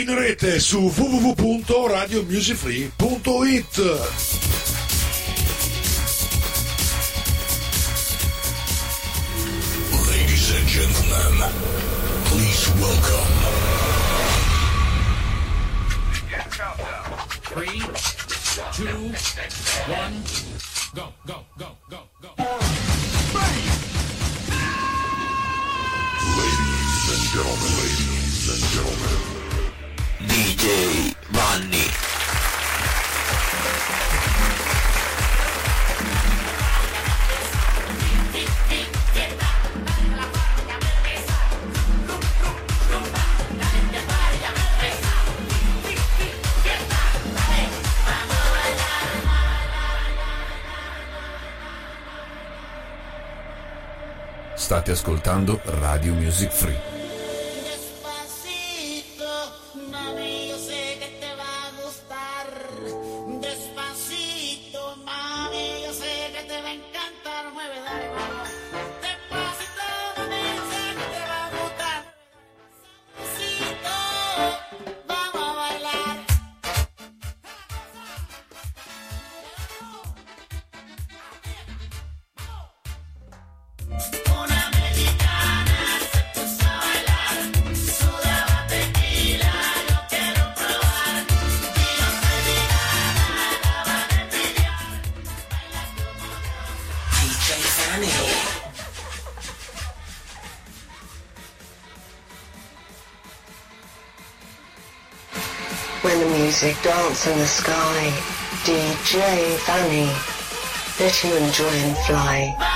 in rete su www.radiomusicfree.it. Ladies and gentlemen, please welcome. Three, two, one, go, go, go. Vanni. State ascoltando Radio Music Free. music dance in the sky. DJ Fanny. Let you enjoy and fly.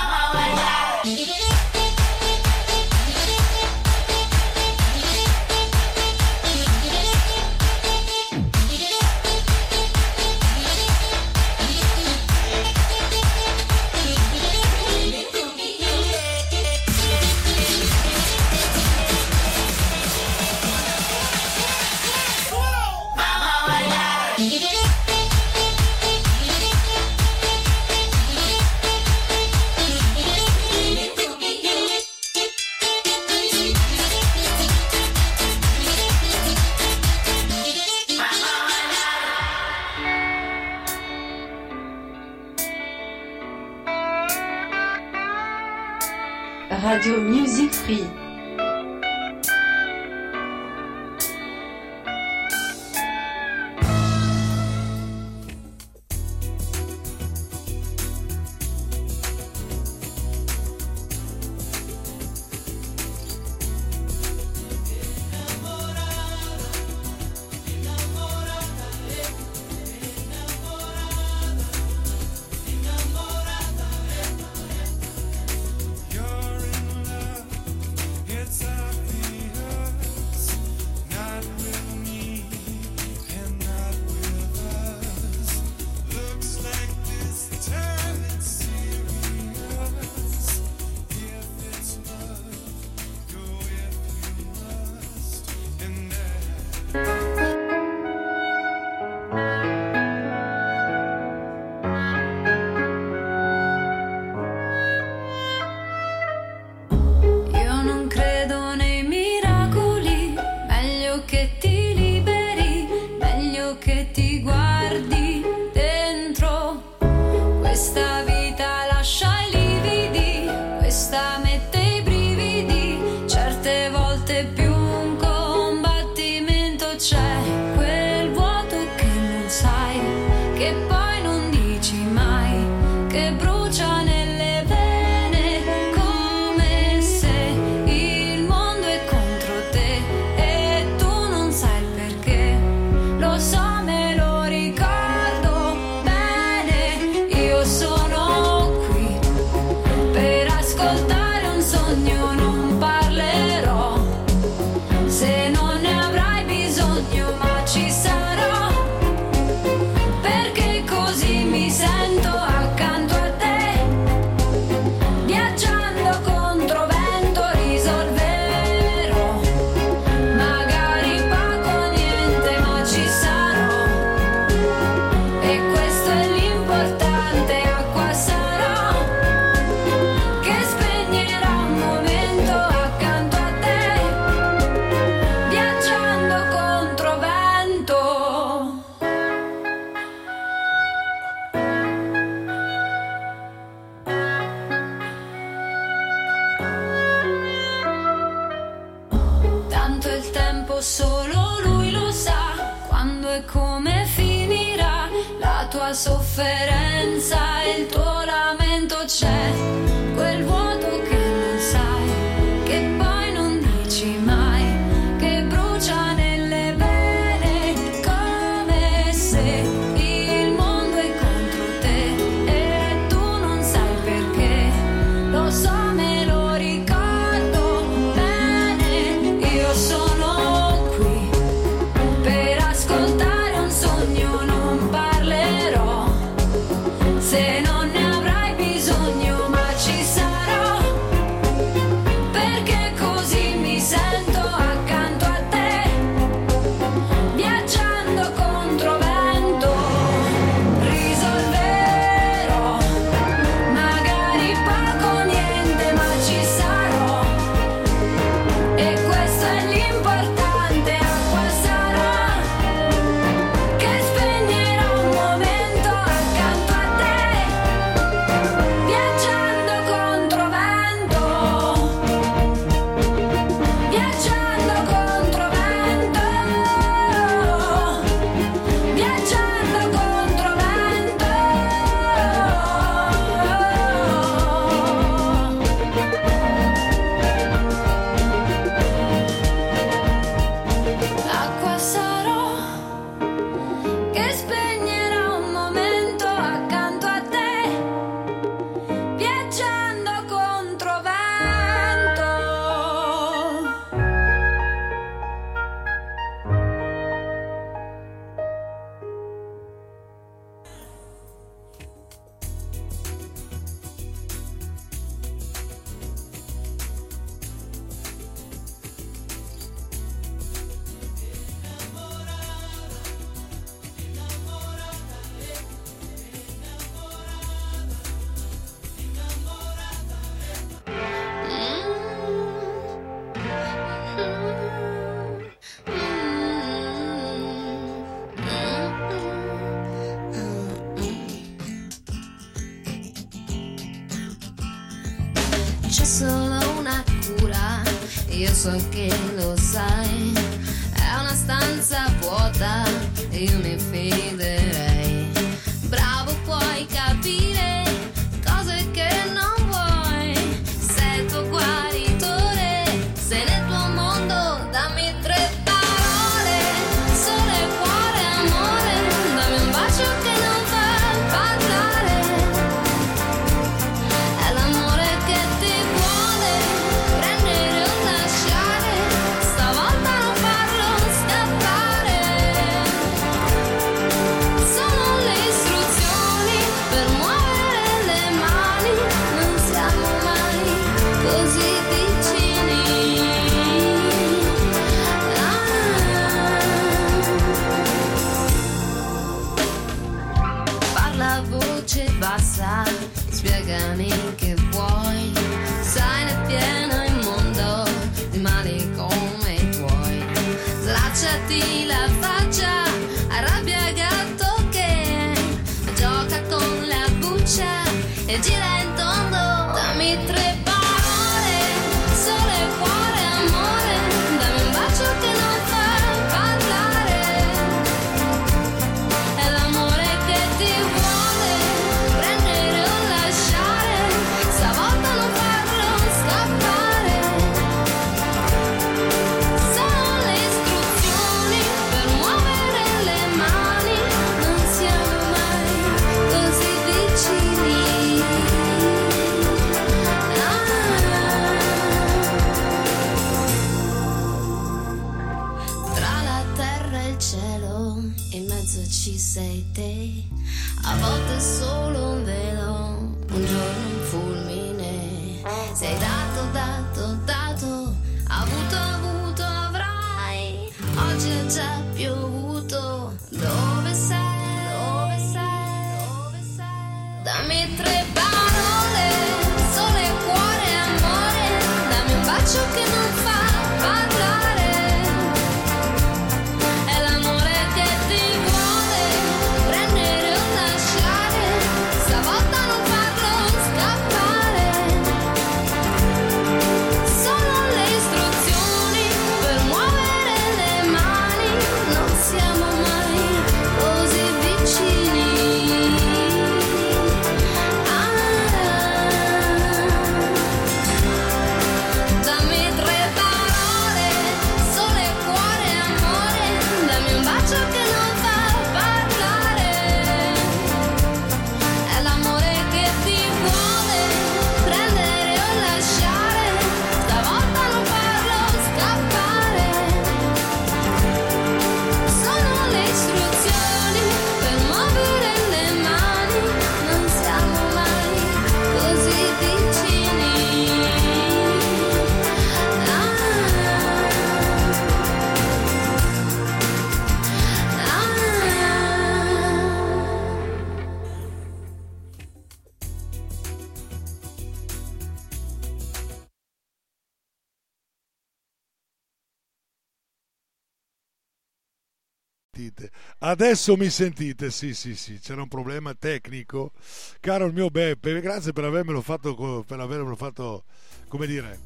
Adesso mi sentite? Sì, sì, sì, c'era un problema tecnico. Caro il mio Beppe, grazie per avermelo fatto, per avermelo fatto come dire,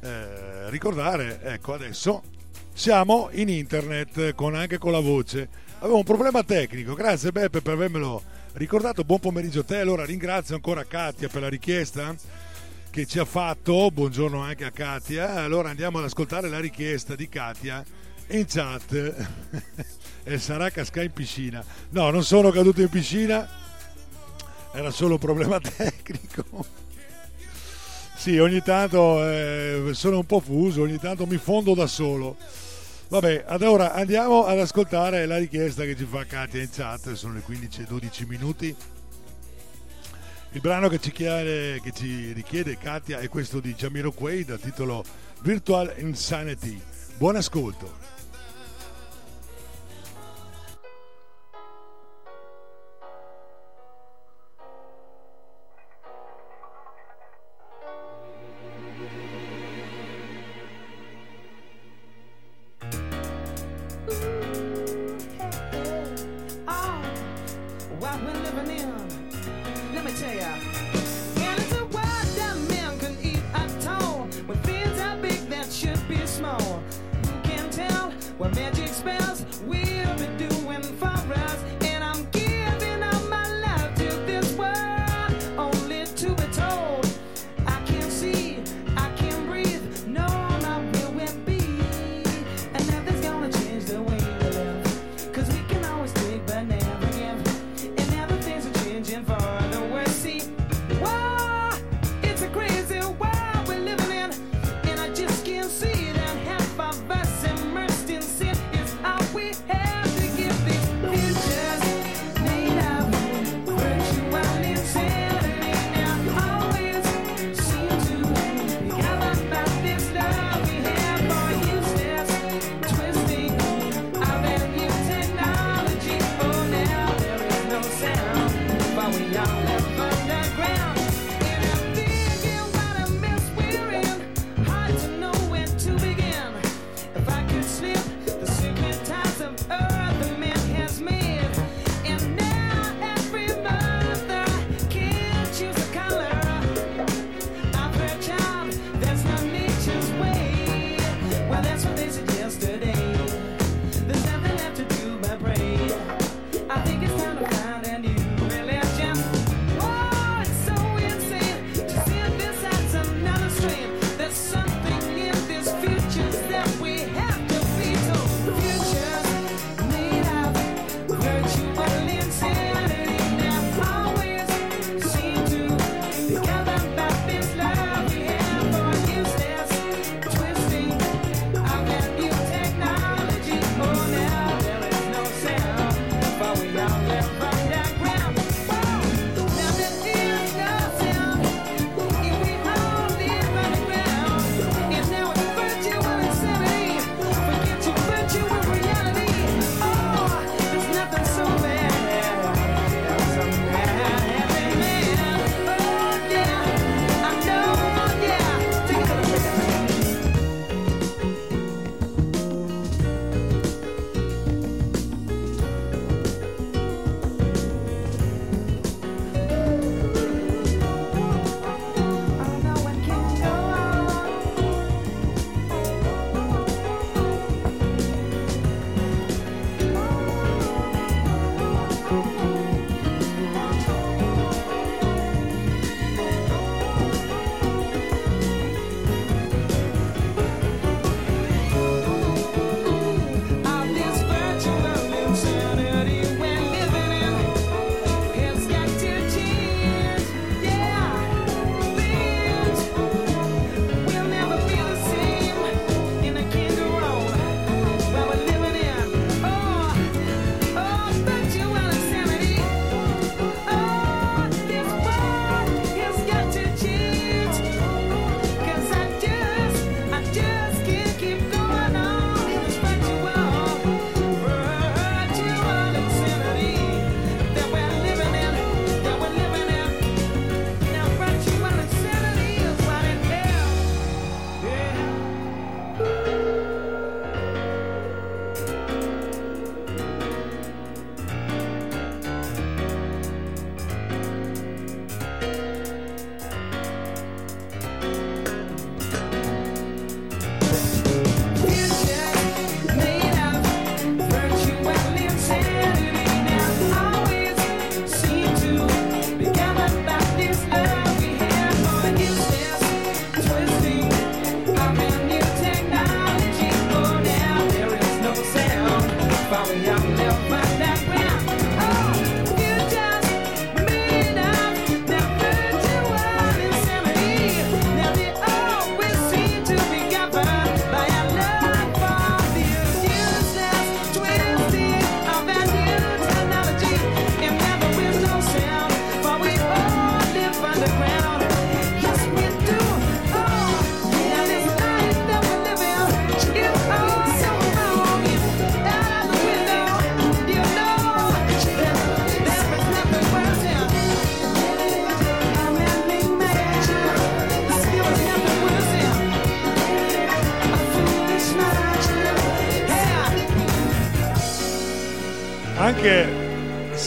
eh, ricordare. Ecco, adesso siamo in internet con, anche con la voce. Avevo un problema tecnico, grazie Beppe per avermelo ricordato. Buon pomeriggio a te. Allora ringrazio ancora Katia per la richiesta che ci ha fatto. Buongiorno anche a Katia. Allora andiamo ad ascoltare la richiesta di Katia in chat. e sarà cascare in piscina. No, non sono caduto in piscina. Era solo un problema tecnico. Sì, ogni tanto eh, sono un po' fuso, ogni tanto mi fondo da solo. Vabbè, ad ora andiamo ad ascoltare la richiesta che ci fa Katia in chat, sono le 15 e 12 minuti. Il brano che ci, chiede, che ci richiede Katia è questo di Jamiroquai dal titolo Virtual Insanity. Buon ascolto.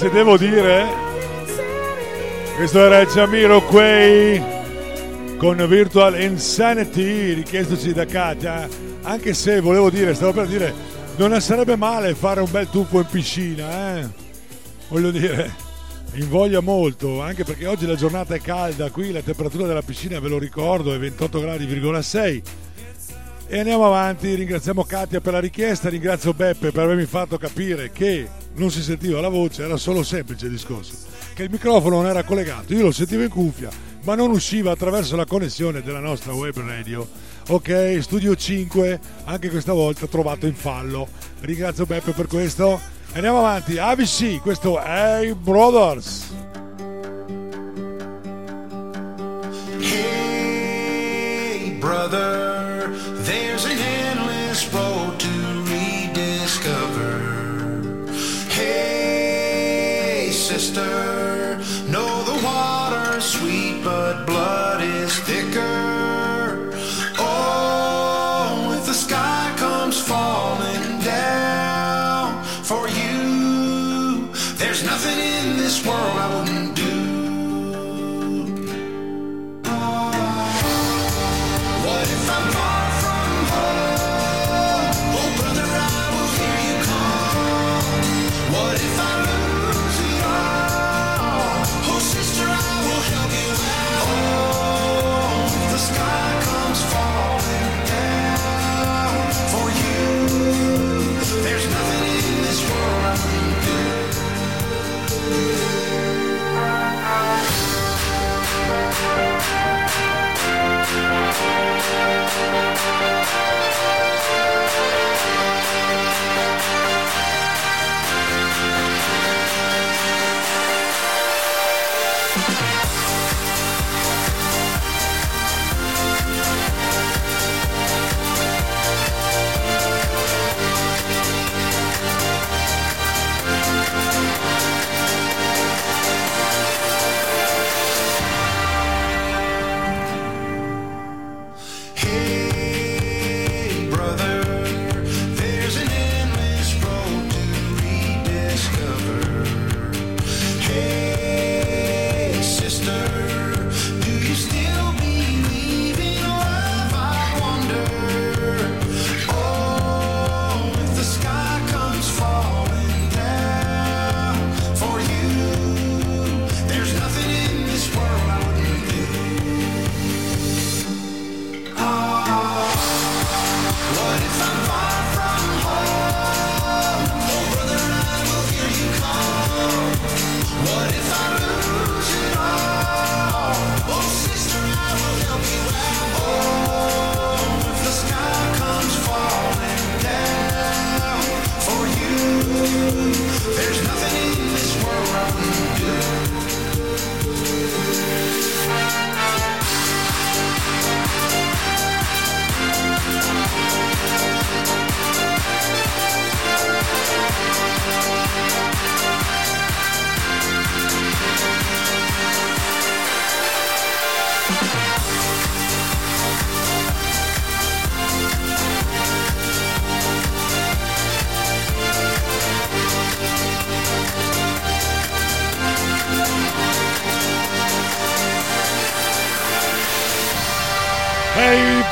Se devo dire, questo era il Jamiroquai con Virtual Insanity, richiestoci da Katia, anche se volevo dire, stavo per dire, non sarebbe male fare un bel tuffo in piscina, eh? Voglio dire, invoglia molto, anche perché oggi la giornata è calda, qui la temperatura della piscina, ve lo ricordo, è 28 gradi,6. E andiamo avanti, ringraziamo Katia per la richiesta, ringrazio Beppe per avermi fatto capire che non si sentiva la voce, era solo semplice il discorso, che il microfono non era collegato, io lo sentivo in cuffia, ma non usciva attraverso la connessione della nostra web radio. Ok, Studio 5, anche questa volta trovato in fallo. Ringrazio Beppe per questo. Andiamo avanti, ABC, questo è Hey Brothers. Hey, brother, sister,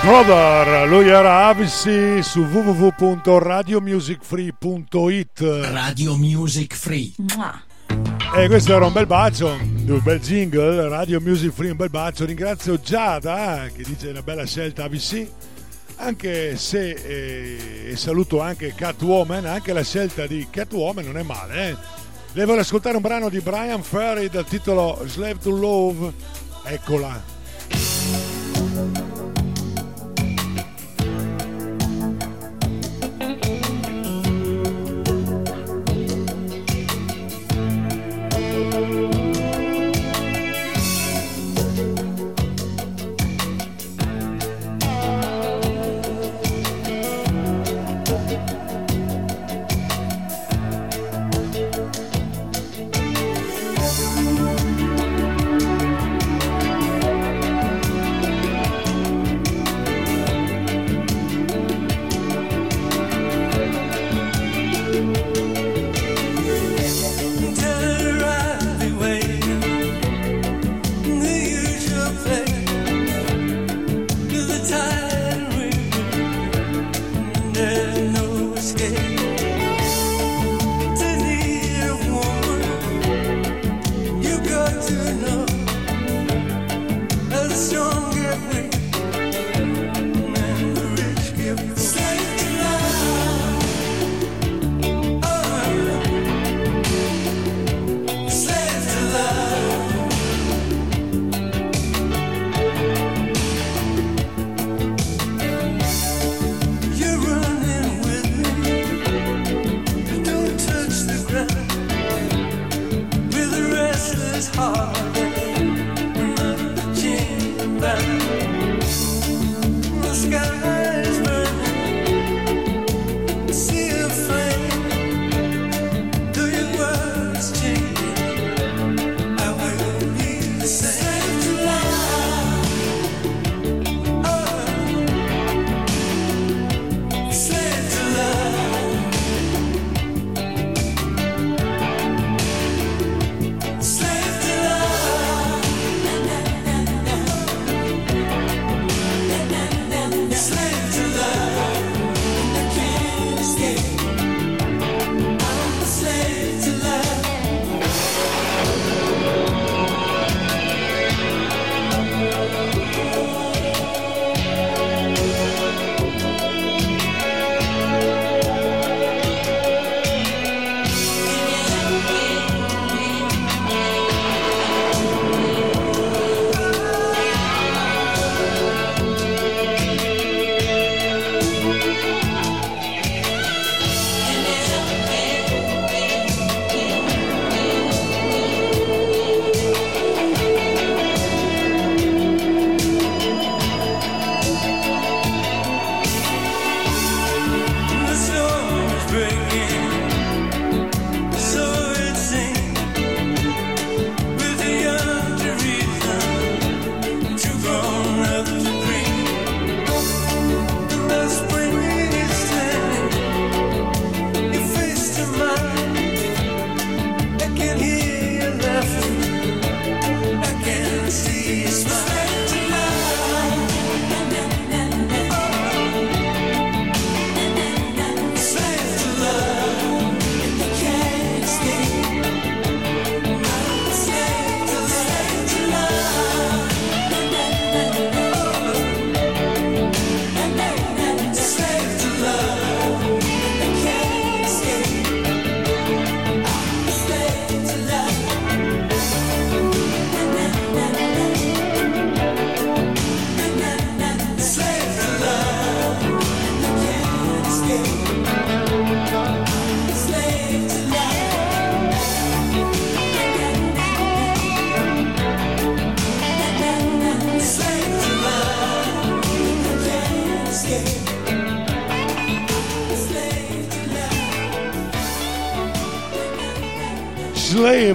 brother, lui era ABC su www.radiomusicfree.it Radio Music Free. E questo era un bel bacio, un bel jingle, Radio Music Free, un bel bacio. Ringrazio Giada che dice una bella scelta ABC, anche se eh, e saluto anche Catwoman, anche la scelta di Catwoman non è male. Eh. Vuole ascoltare un brano di Brian Ferry dal titolo Slave to Love, eccola.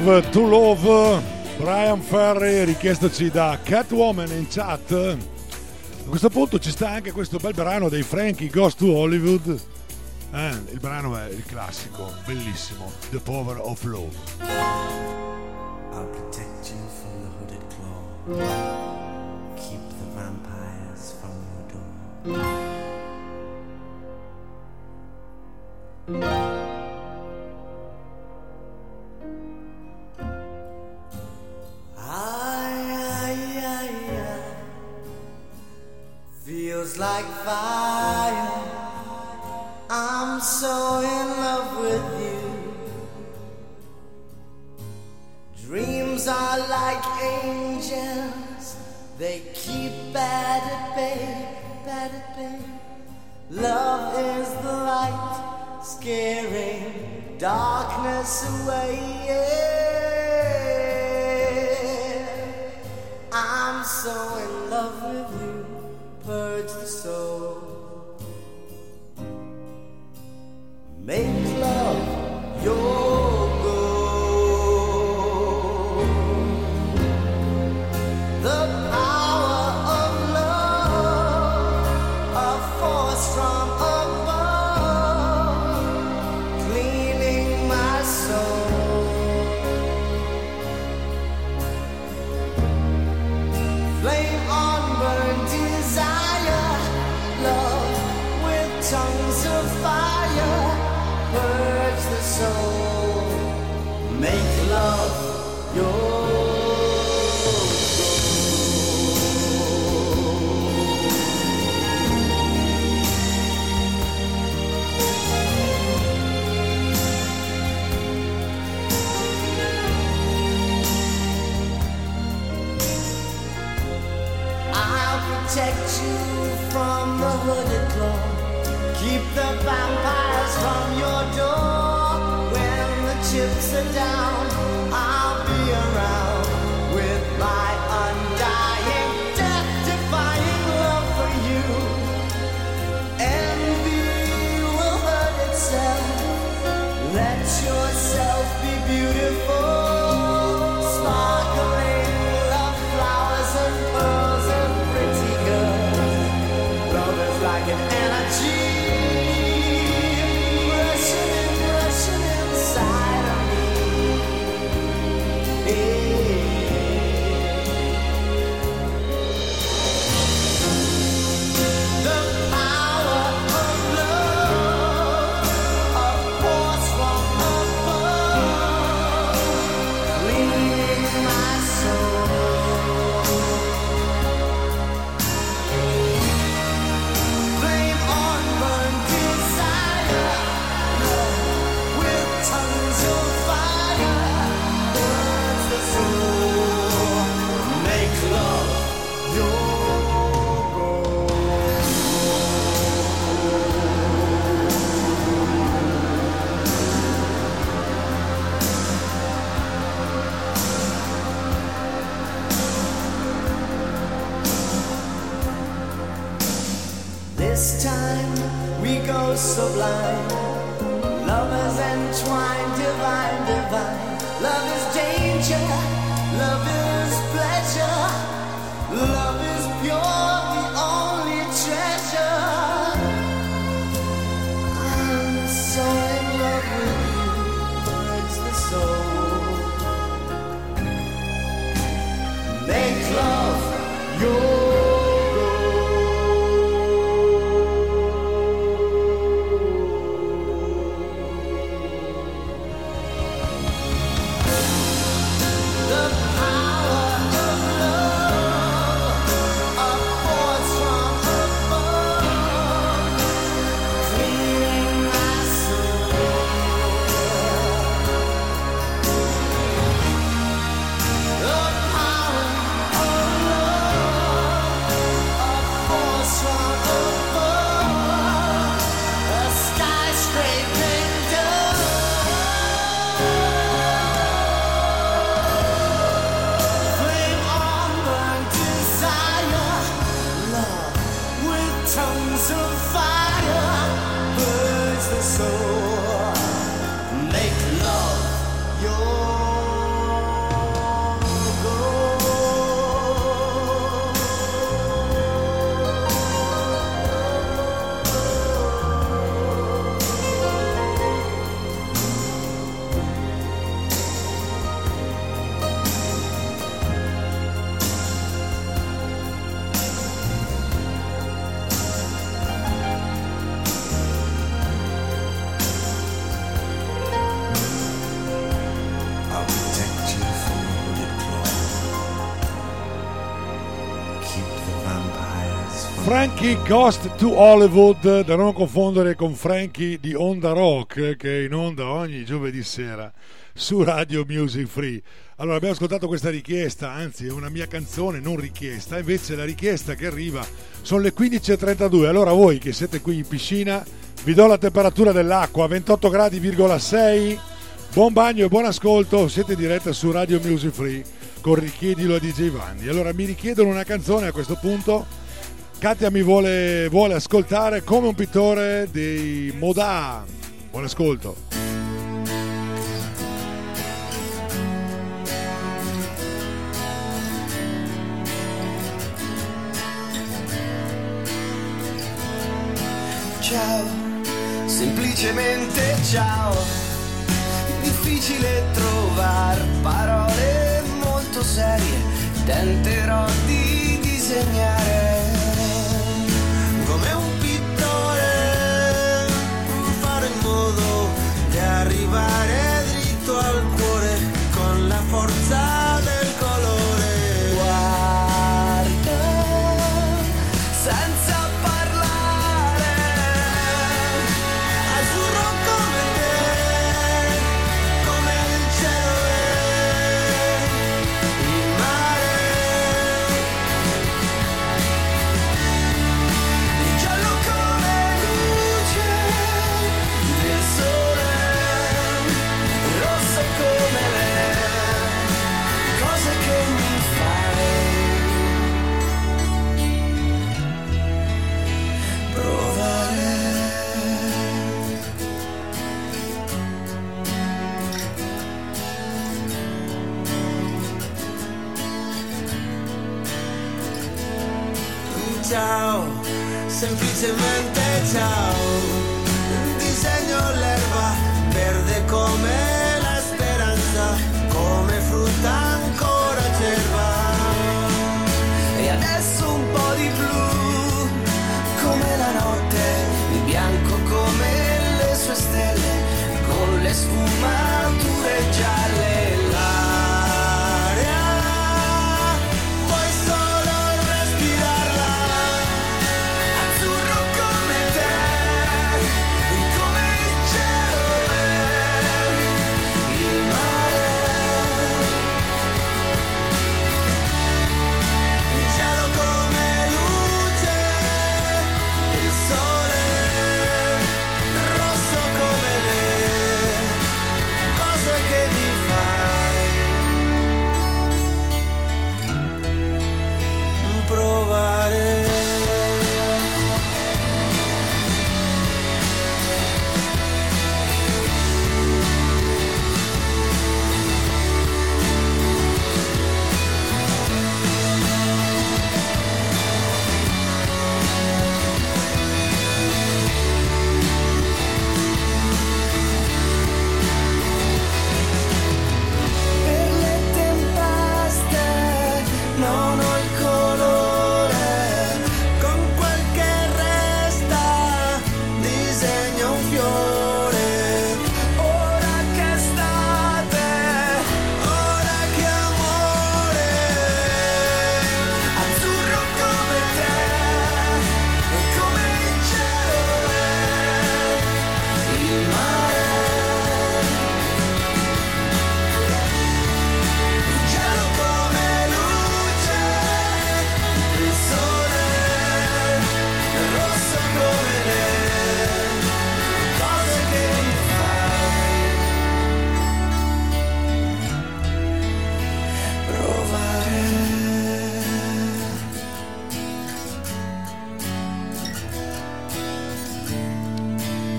Live to Love, Brian Ferry, richiestaci da Catwoman in chat. A questo punto ci sta anche questo bel brano dei Frankie Goes to Hollywood. Eh, il brano è il classico, bellissimo, The Power of Love. I'll protect you from the hooded claw. Go Frankie Ghost to Hollywood, da non confondere con Frankie di Onda Rock, che è in onda ogni giovedì sera su Radio Music Free. Allora abbiamo ascoltato questa richiesta, anzi è una mia canzone non richiesta, invece la richiesta che arriva sono le 15.32, allora voi che siete qui in piscina vi do la temperatura dell'acqua, 28 gradi,6, buon bagno e buon ascolto, siete in diretta su Radio Music Free con Richiedilo a DJ Vanni. Allora mi richiedono una canzone a questo punto, Katia mi vuole, vuole ascoltare come un pittore dei Modà, buon ascolto. Ciao, semplicemente ciao. Difficile trovare parole molto serie, tenterò di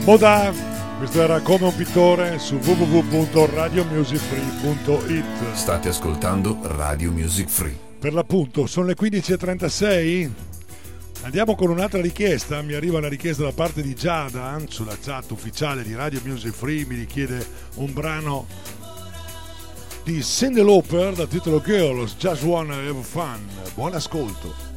Moda, questo era Come un pittore su www.radiomusicfree.it. State ascoltando Radio Music Free. Per l'appunto, sono le 15.36? Andiamo con un'altra richiesta, mi arriva una richiesta da parte di Giada sulla chat ufficiale di Radio Music Free, mi richiede un brano di Cindy Lauper dal titolo Girls Just Wanna Have Fun. Buon ascolto.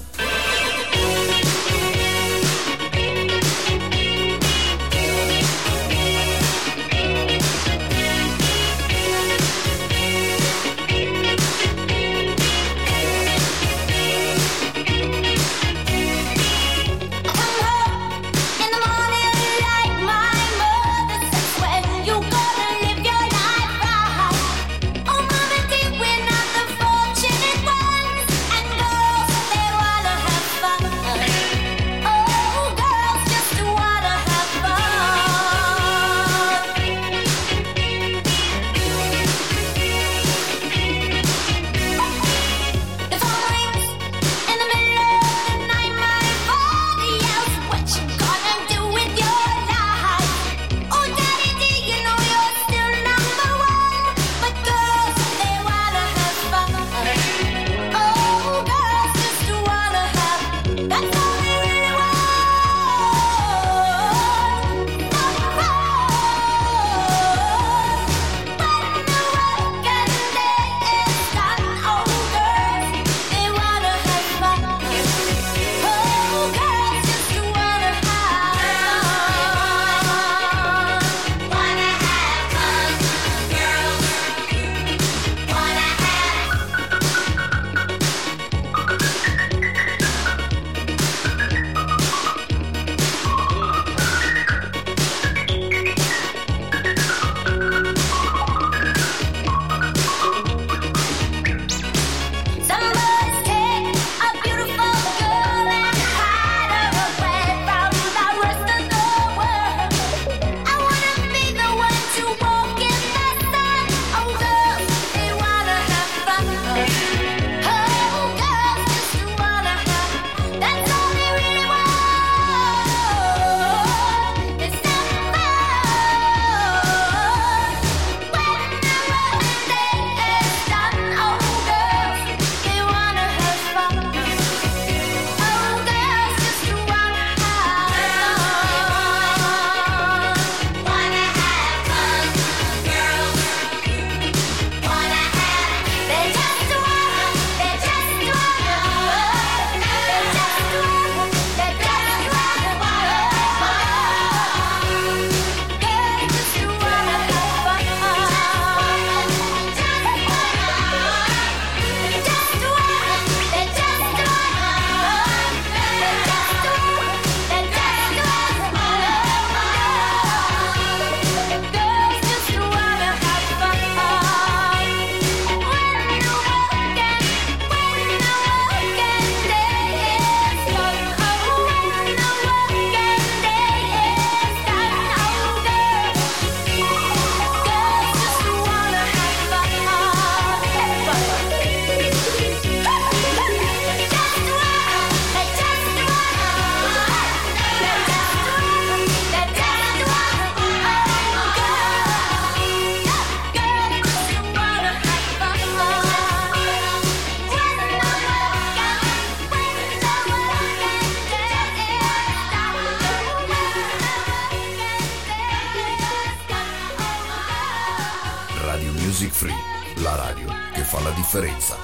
Music Free, la radio che fa la differenza.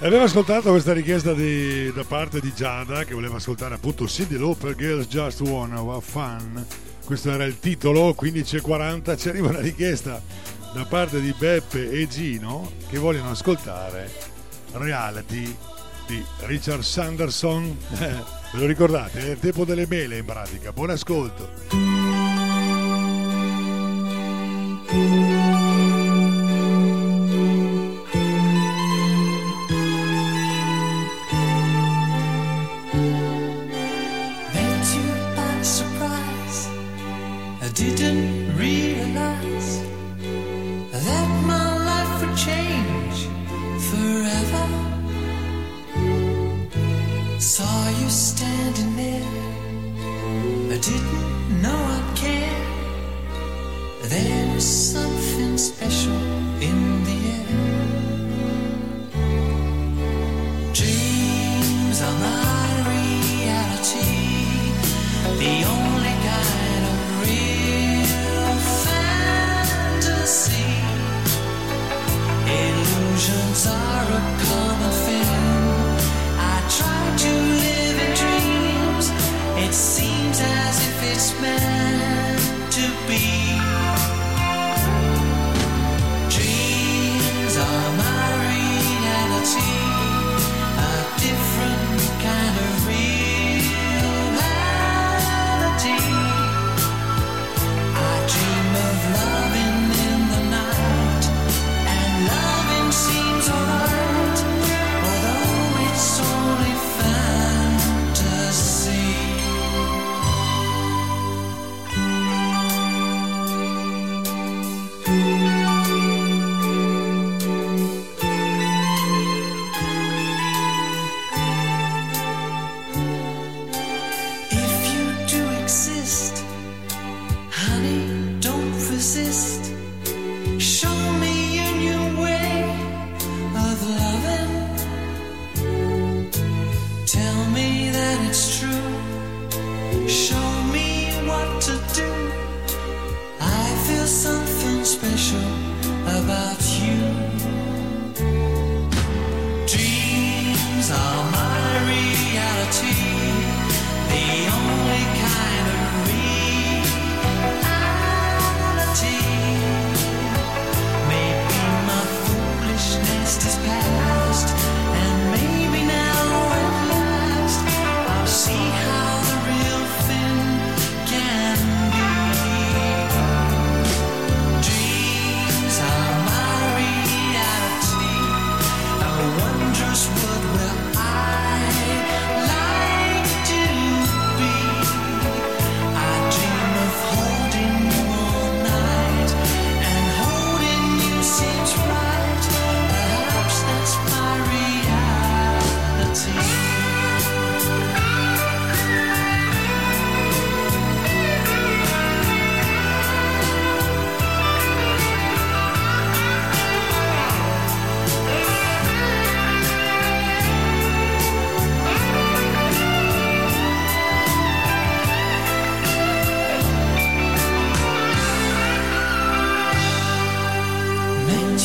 Abbiamo ascoltato questa richiesta di, da parte di Giada che voleva ascoltare appunto Cindy Lauper Girls Just Wanna Have Fun. Questo era il titolo, 15.40 ci arriva una richiesta da parte di Beppe e Gino che vogliono ascoltare Reality di Richard Sanderson. Ve lo ricordate? È il tempo delle mele in pratica. Buon ascolto.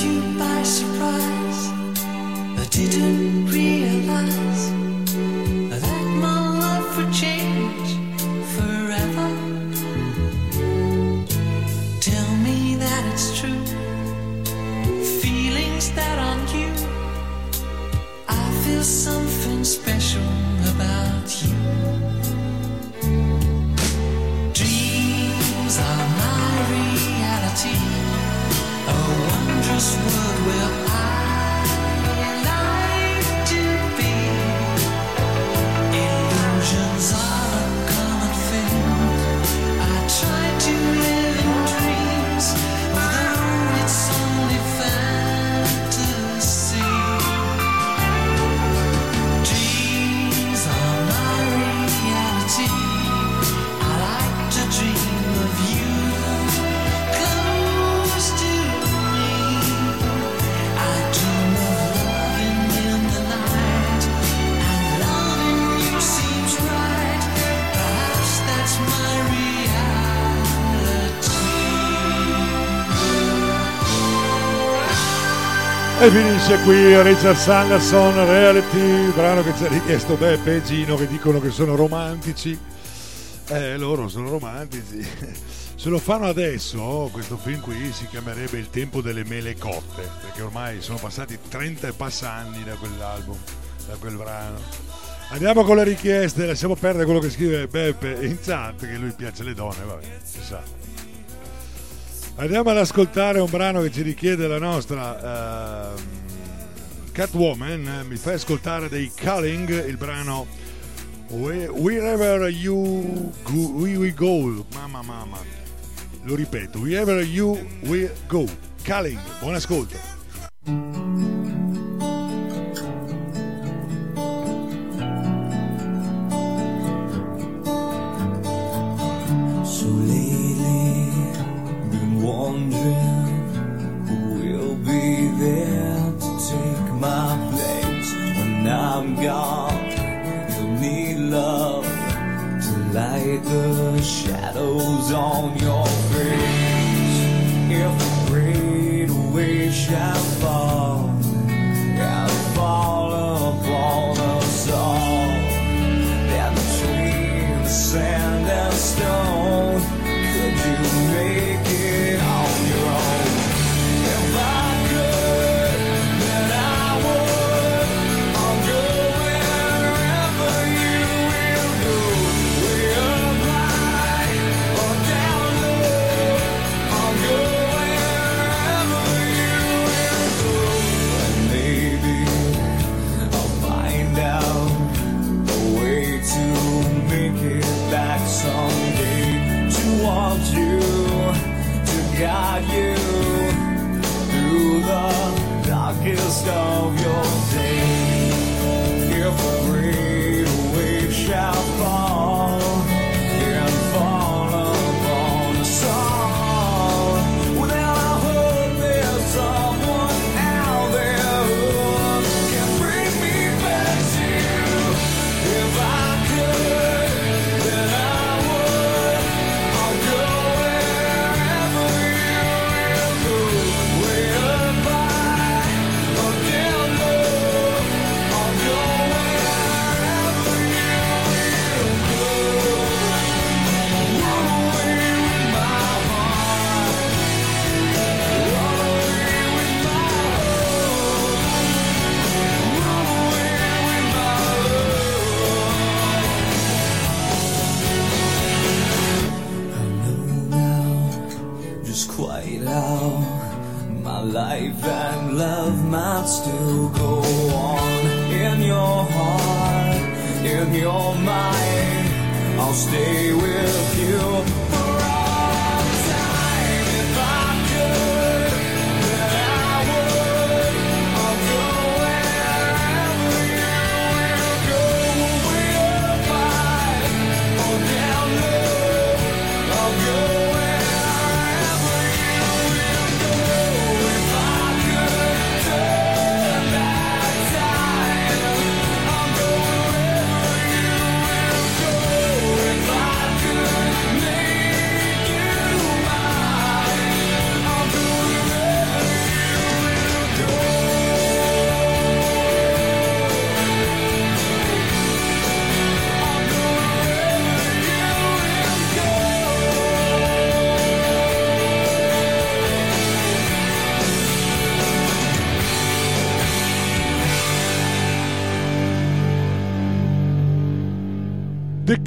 you by surprise. I didn't realize. Finisce qui Richard Sanderson, Reality, brano che ci ha richiesto Beppe e Gino che dicono che sono romantici. Eh, loro sono romantici. Se lo fanno adesso, questo film qui si chiamerebbe Il tempo delle mele cotte, perché ormai sono passati 30 e passa anni da quell'album, da quel brano. Andiamo con le richieste, lasciamo perdere quello che scrive Beppe in chat, che lui piace le donne, vabbè, si sa. Andiamo ad ascoltare un brano che ci richiede la nostra ehm, Catwoman. eh, Mi fai ascoltare dei Culling il brano Whe- Wherever You Go, We We Go. Mamma mamma. Lo ripeto, Wherever You We Go. Culling, buon ascolto. Shadows on your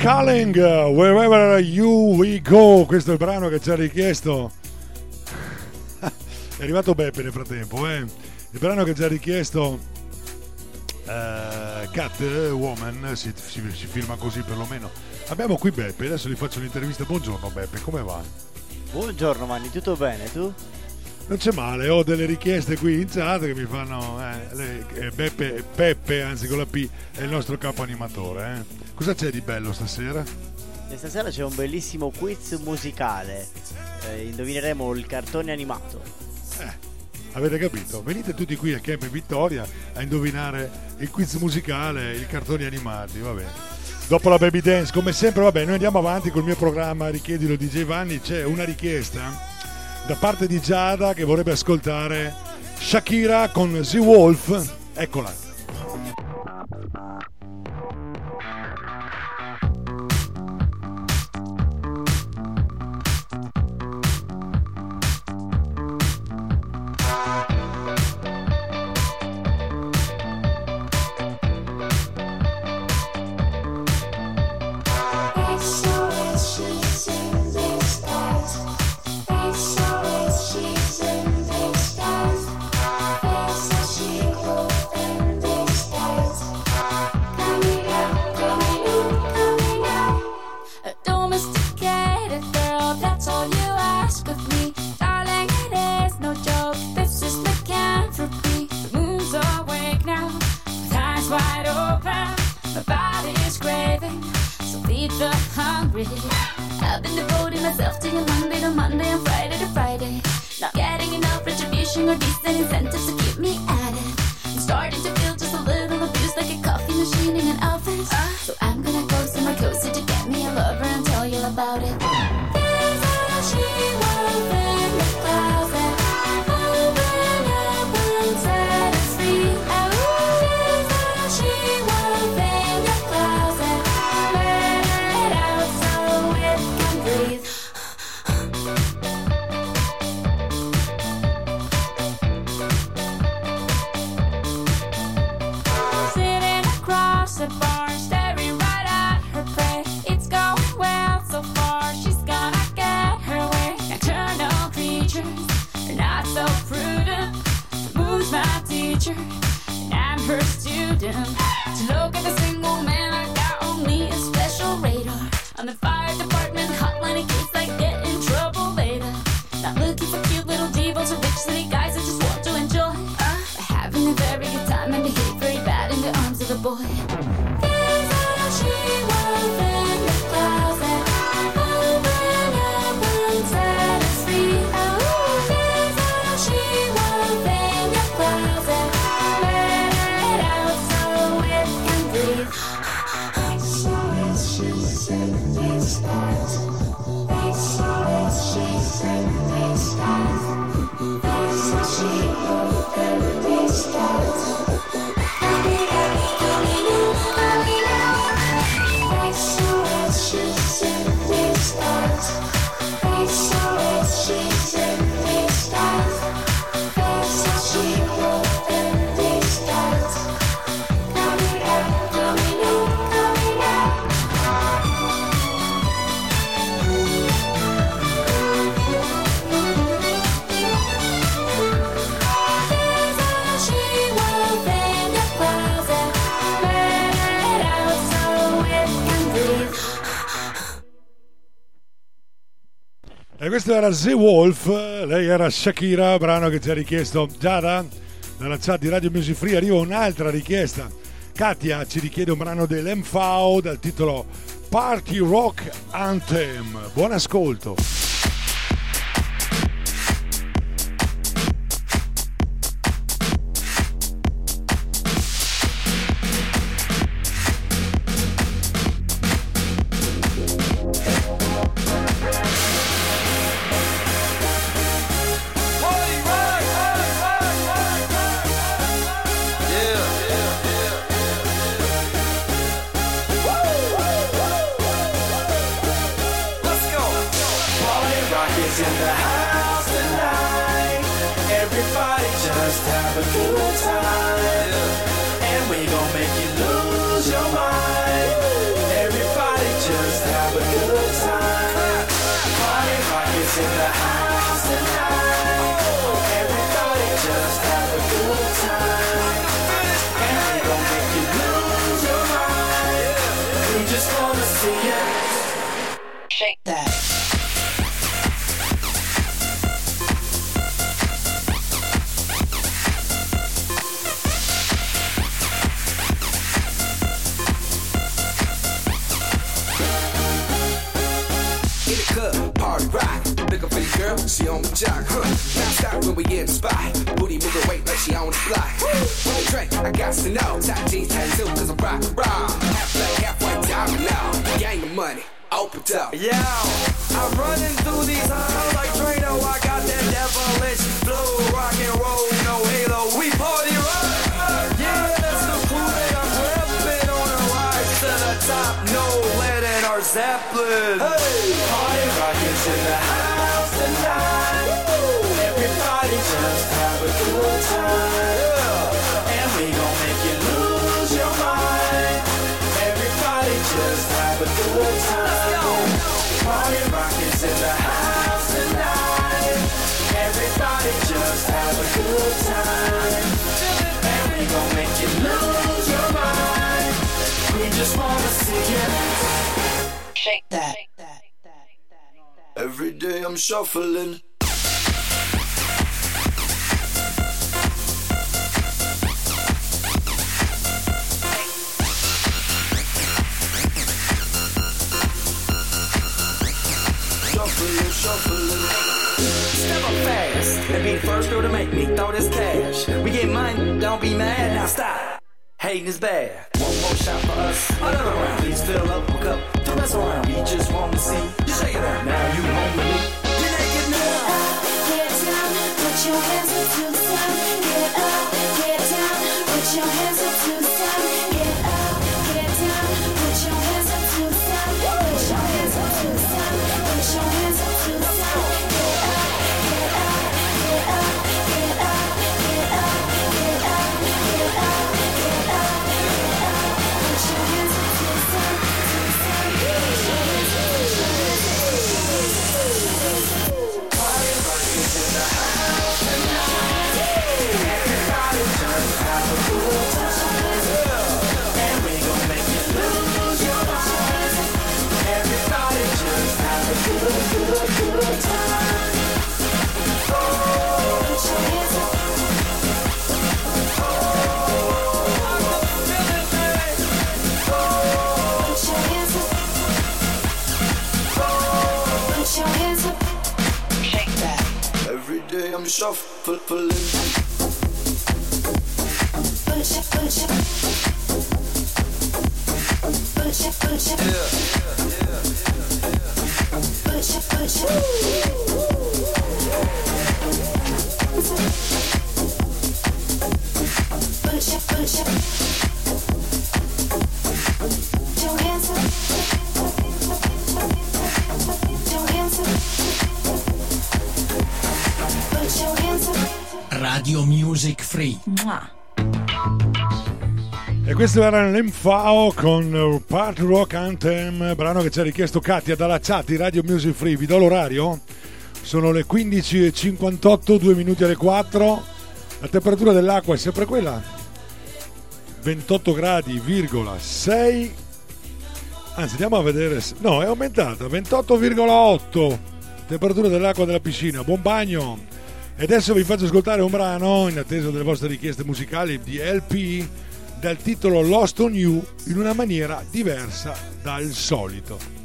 The Calling, Wherever You We Go, questo è il brano che ci ha richiesto. è arrivato Beppe nel frattempo, eh. Il brano che ci ha richiesto eh, Cat Woman, si, si, si firma così perlomeno. Abbiamo qui Beppe, adesso gli faccio l'intervista. Buongiorno Beppe, come va? Buongiorno Manni, tutto bene tu? Non c'è male, ho delle richieste qui in chat che mi fanno. eh, le- eh, Beppe, Peppe, anzi con la P, è il nostro capo animatore. eh. Cosa c'è di bello stasera? E stasera c'è un bellissimo quiz musicale. Eh, indovineremo il cartone animato. Avete capito? Venite tutti qui a Camp Vittoria a indovinare il quiz musicale, i cartoni animati, va bene. Dopo la baby dance, come sempre, vabbè, noi andiamo avanti col mio programma Richiedilo DJ Vanni. C'è una richiesta da parte di Giada che vorrebbe ascoltare Shakira con The Wolf. Eccola. starting to feel just a little abused like a coffee machine in an office. Uh, so I'm gonna go somewhere cozy to get me a lover and tell you about it. era The Wolf, lei era Shakira, brano che ci ha richiesto Giada dalla chat di Radio Music Free. Arriva un'altra richiesta. Katia ci richiede un brano dell'MV dal titolo Party Rock Anthem. Buon ascolto. the jock, huh? Now stop when we in the spot. Booty moving weight like she on the block. When the drink, I got to know. Top jeans, tattoo, cause I'm rock, rock. Half black, half white, diamond now. Gang money, open up. Yeah, I'm running through these halls like Drano. I I'm shuffling. Shuffling, shuffling. Step up fast be first girl to make me throw this cash. We get money, don't be mad, now stop. Hating is bad. One more shot for us, another round. Please fill up a cup to mess around. We just want to see you shake it out. Now you home with me. You're naked now. Get down, put your hands up to the sun. Get up, get down, put your hands up I'm shuffling. Pull it, pull it, pull it, pull it. Yeah. Pull it, pull it, pull it. Pull. Don't answer. Radio Music Free. E questo era l'Emfao con uh, Part Rock Anthem, brano che ci ha richiesto Katia dalla chat di Radio Music Free. Vi do l'orario? Sono le 15.58, 2 minuti alle 4. La temperatura dell'acqua è sempre quella. 28 gradi, virgola 6. Anzi, andiamo a vedere. se- No, è aumentata, 28,8. Temperatura dell'acqua della piscina. Buon bagno. E adesso vi faccio ascoltare un brano in attesa delle vostre richieste musicali di LP dal titolo Lost on You in una maniera diversa dal solito.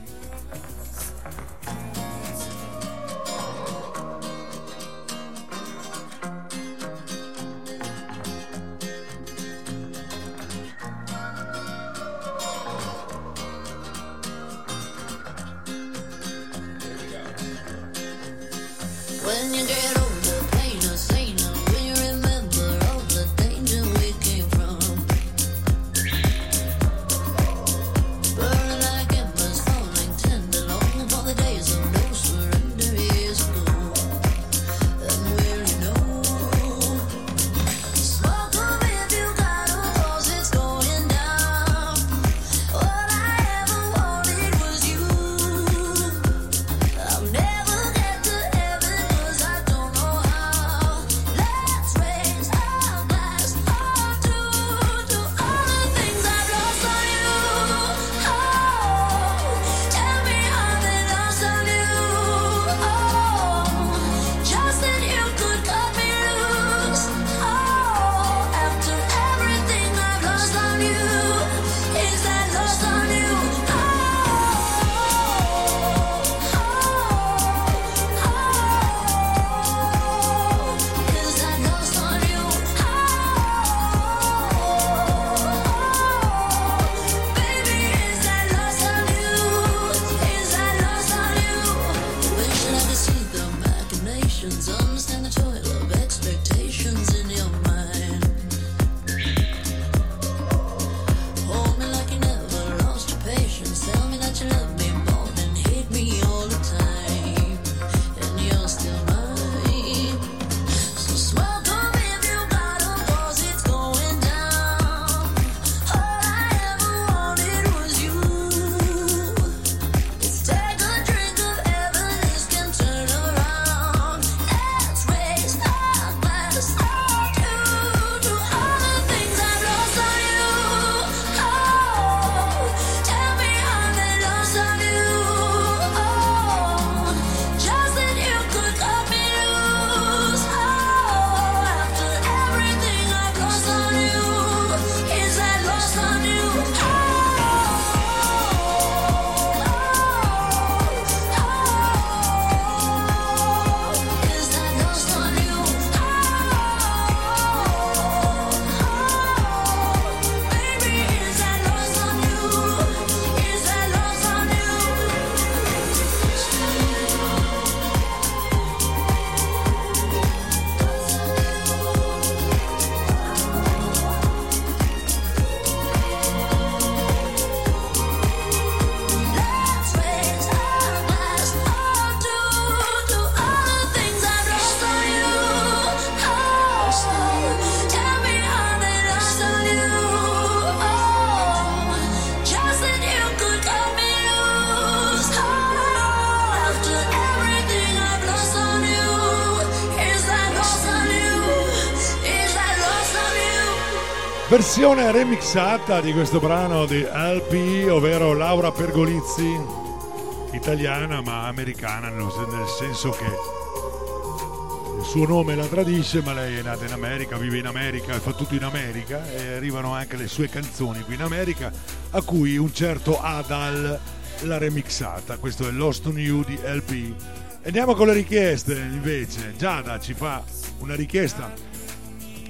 Versione remixata di questo brano di LP, ovvero Laura Pergolizzi, italiana ma americana, nel senso che il suo nome la tradisce, ma lei è nata in America, vive in America fa tutto in America e arrivano anche le sue canzoni qui in America, a cui un certo Adal l'ha remixata. Questo è Lost on You di LP. Andiamo con le richieste invece. Giada ci fa una richiesta.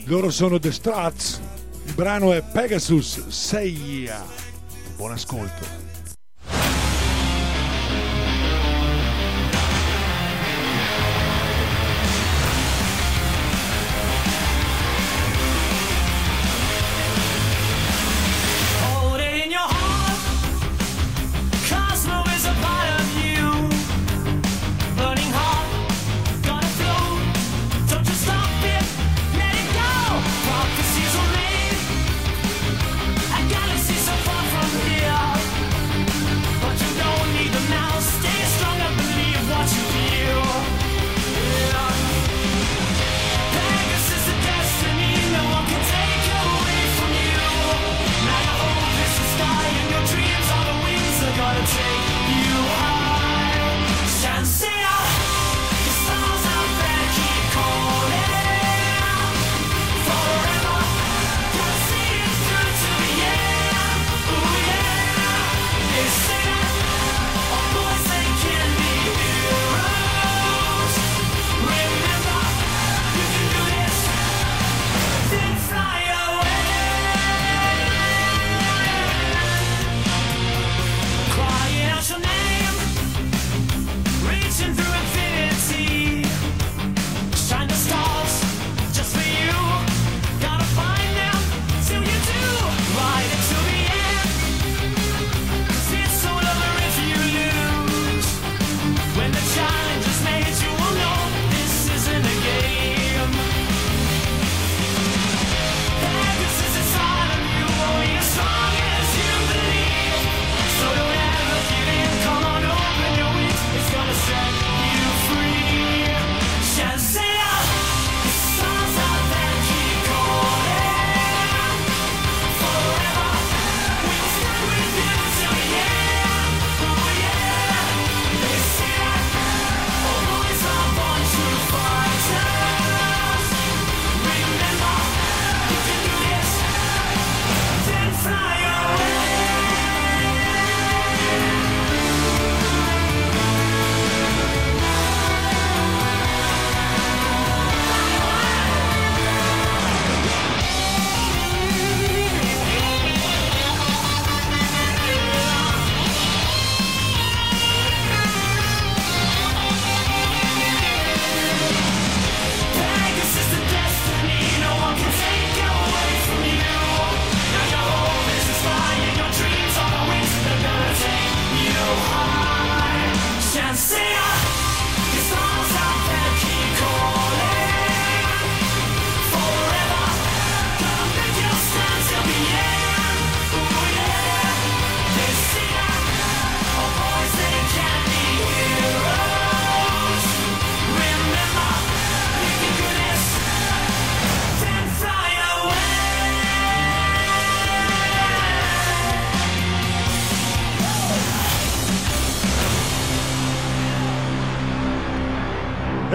Loro sono The Struts. Il brano è Pegasus Seiya. Buon ascolto.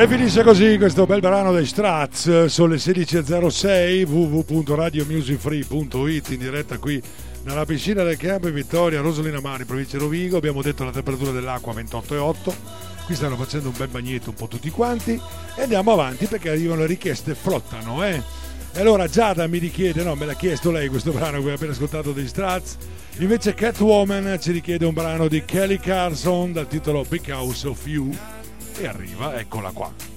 E finisce così questo bel brano dei Strats, sono le 16.06 www.radiomusicfree.it in diretta qui nella piscina del campo in Vittoria, Rosolina Mari, provincia di Rovigo, abbiamo detto la temperatura dell'acqua 28,8, qui stanno facendo un bel bagnetto un po' tutti quanti. E andiamo avanti perché arrivano le richieste, flottano eh. E allora Giada mi richiede, no me l'ha chiesto lei questo brano che abbiamo appena ascoltato dei Strats, invece Catwoman ci richiede un brano di Kelly Carson dal titolo Because of You e arriva, eccola qua.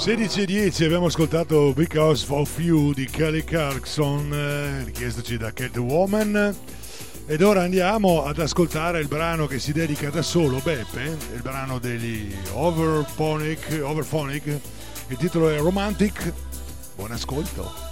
16.10 abbiamo ascoltato Because of You di Kelly Clarkson, eh, richiestoci da Catwoman Ed ora andiamo ad ascoltare il brano che si dedica da solo Beppe, il brano degli Overphonic, Overphonic. il titolo è Romantic. Buon ascolto.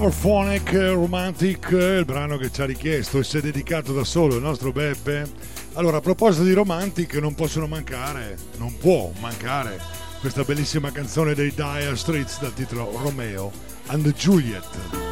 Powerphonic eh, Romantic, eh, il brano che ci ha richiesto e si è dedicato da solo il nostro Beppe. Allora, a proposito di Romantic, non possono mancare, non può mancare, questa bellissima canzone dei Dire Streets dal titolo Romeo and Juliet.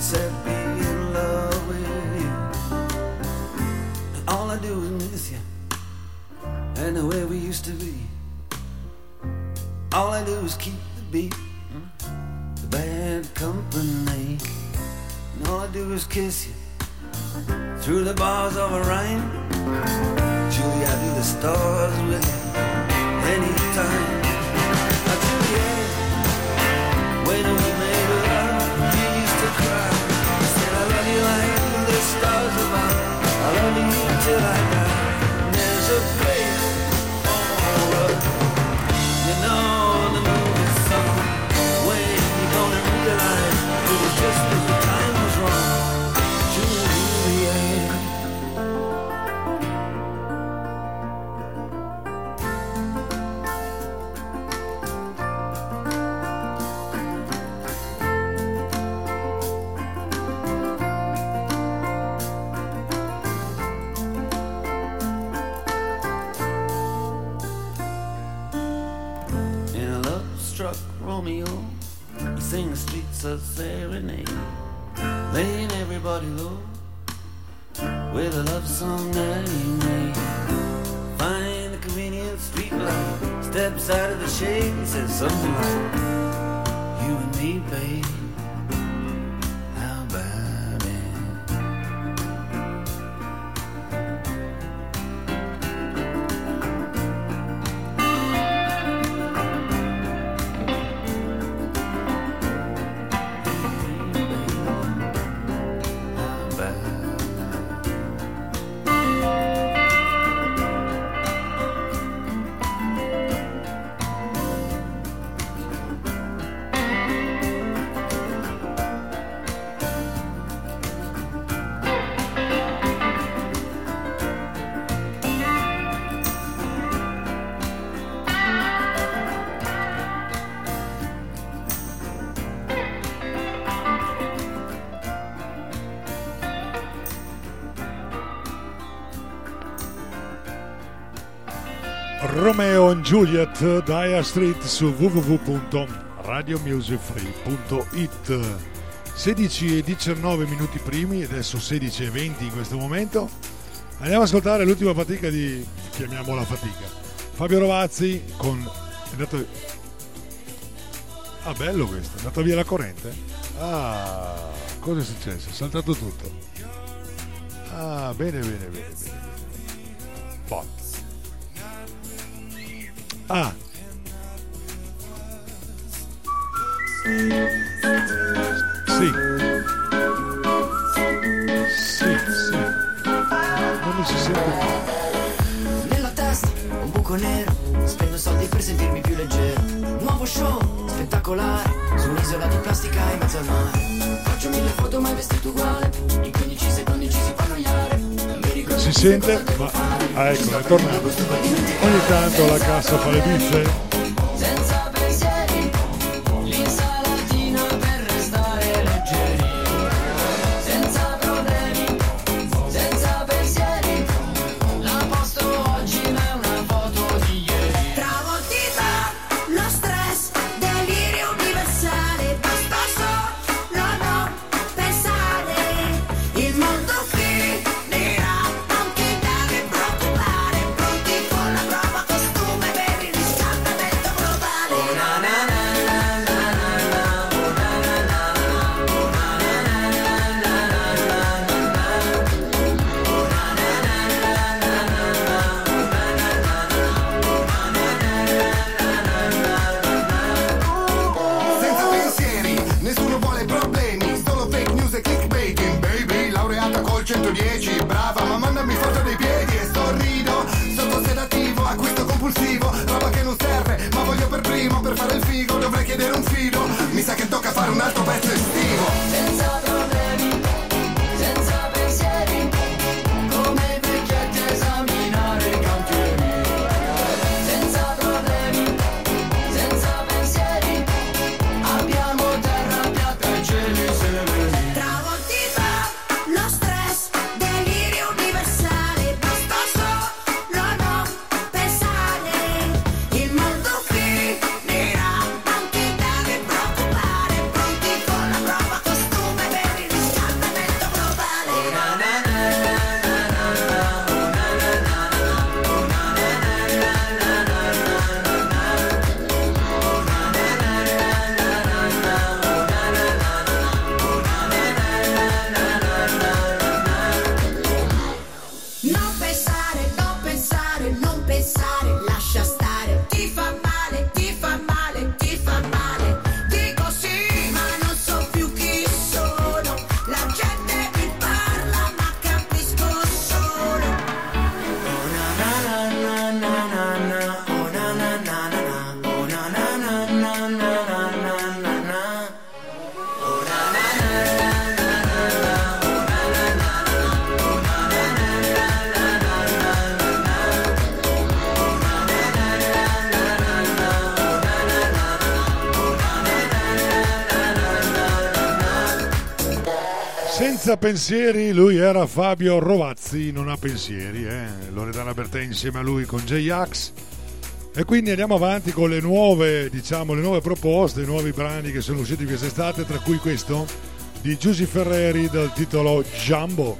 said, Be in love with you. And all I do is miss you and the way we used to be. All I do is keep the beat, the bad company. And all I do is kiss you through the bars of a rhyme. Julie, I do the stars with you anytime. party, Lord, with a love song that he made. Find a convenient street light, steps out of the shade and says something like, You and me, babe. Juliet Dire Street su www.radiomusicfree.it 16 e 19 minuti primi, adesso 16 e 20 in questo momento. Andiamo ad ascoltare l'ultima fatica di, chiamiamola fatica, Fabio Rovazzi con... È andato... Ah, bello questo, è andata via la corrente? Ah, cosa è successo? È saltato tutto. Ah, bene, bene, bene, bene. Boh. Ah. Sì. Sì, sì. Non mi si sente più. Nella testa un buco nero. Spendo soldi per sentirmi più leggero. Nuovo show spettacolare. Su un'isola di plastica in mezzo al mare. Faccio mille foto ma vestito uguale. In 15 secondi ci si fa annoiare si sente, ma ah, ecco, è tornato. Ogni tanto la cassa fa le bisce, Senza pensieri, lui era Fabio Rovazzi, non ha pensieri, eh? Loredana Bertè insieme a lui con J-Ax. E quindi andiamo avanti con le nuove, diciamo, le nuove proposte, i nuovi brani che sono usciti quest'estate, tra cui questo di Giusy Ferreri dal titolo Jumbo.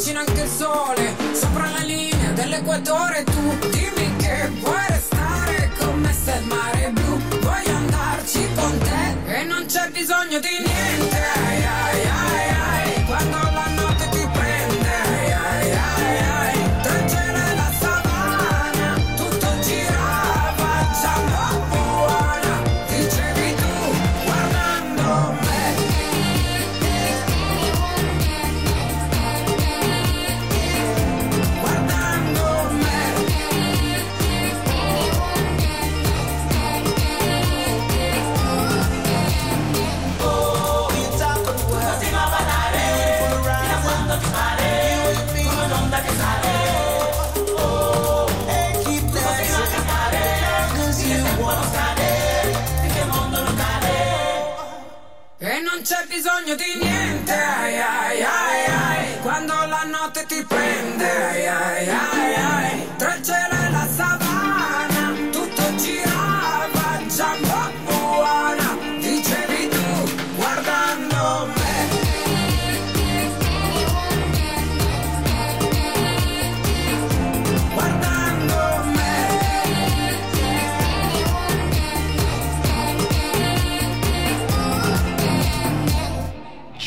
vicino anche il sole, sopra la linea dell'equatore tu dimmi che vuoi restare con me se il mare è blu, voglio andarci con te e non c'è bisogno di niente. Ai, ai.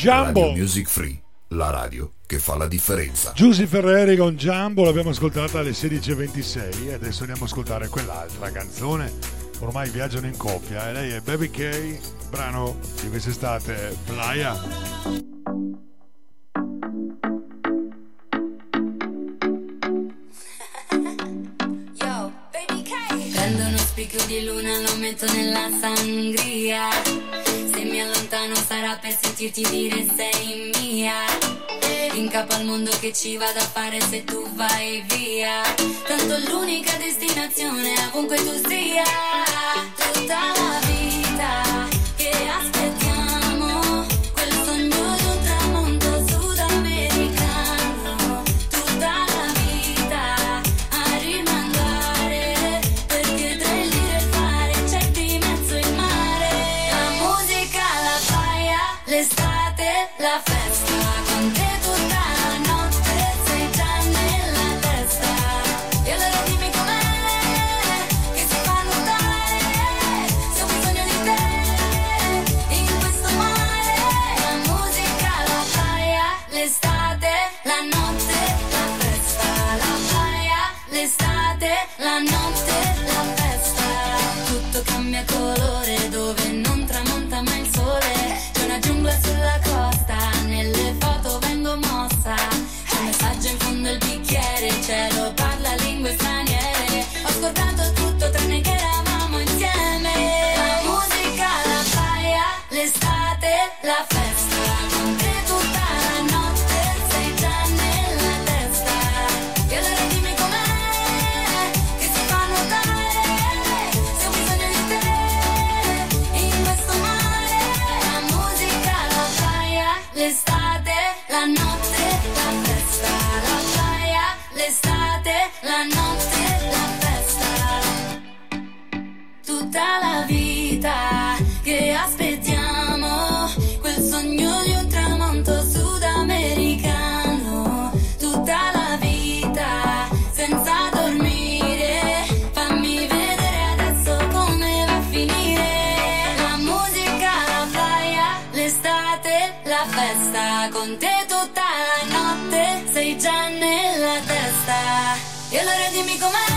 Jumbo. Radio Music Free, la radio che fa la differenza. Giussi Ferreri con Jumbo l'abbiamo ascoltata alle 16.26 e adesso andiamo a ascoltare quell'altra canzone. Ormai viaggiano in coppia e lei è Baby K, brano di quest'estate, eh, Playa. spicchio di luna lo metto nella sangria. Se mi allontano sarà per sentirti dire sei mia. In capo al mondo che ci vado a fare se tu vai via. Tanto l'unica destinazione ovunque tu sia. Tutta la vita che aspetta. FM. La fe. Dime cómo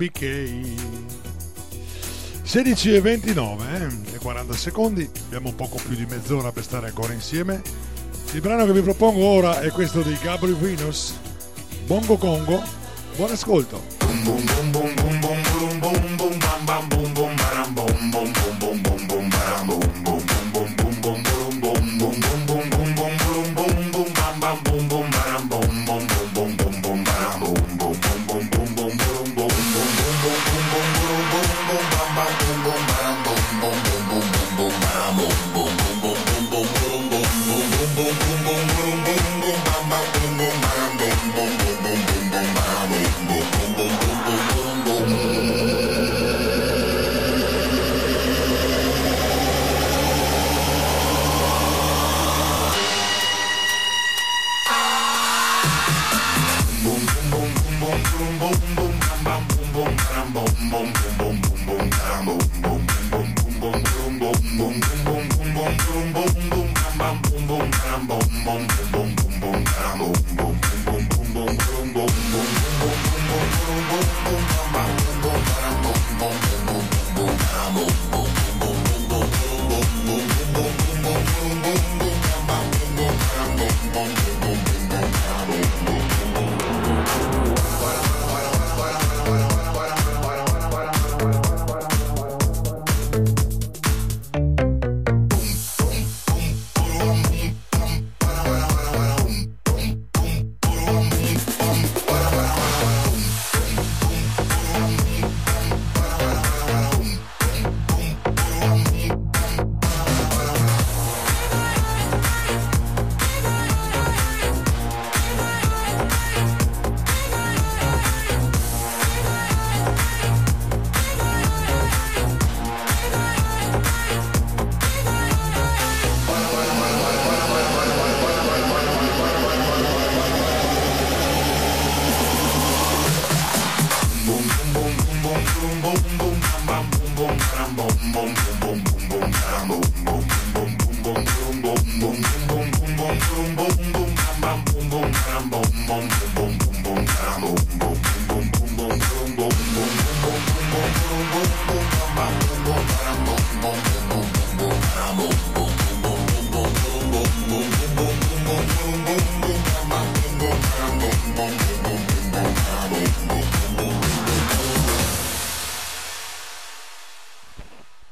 BK. 16 e 29 eh, e 40 secondi, abbiamo poco più di mezz'ora per stare ancora insieme. Il brano che vi propongo ora è questo di Gabriel Venus, Bongo Congo. Buon ascolto. Boom, boom, boom,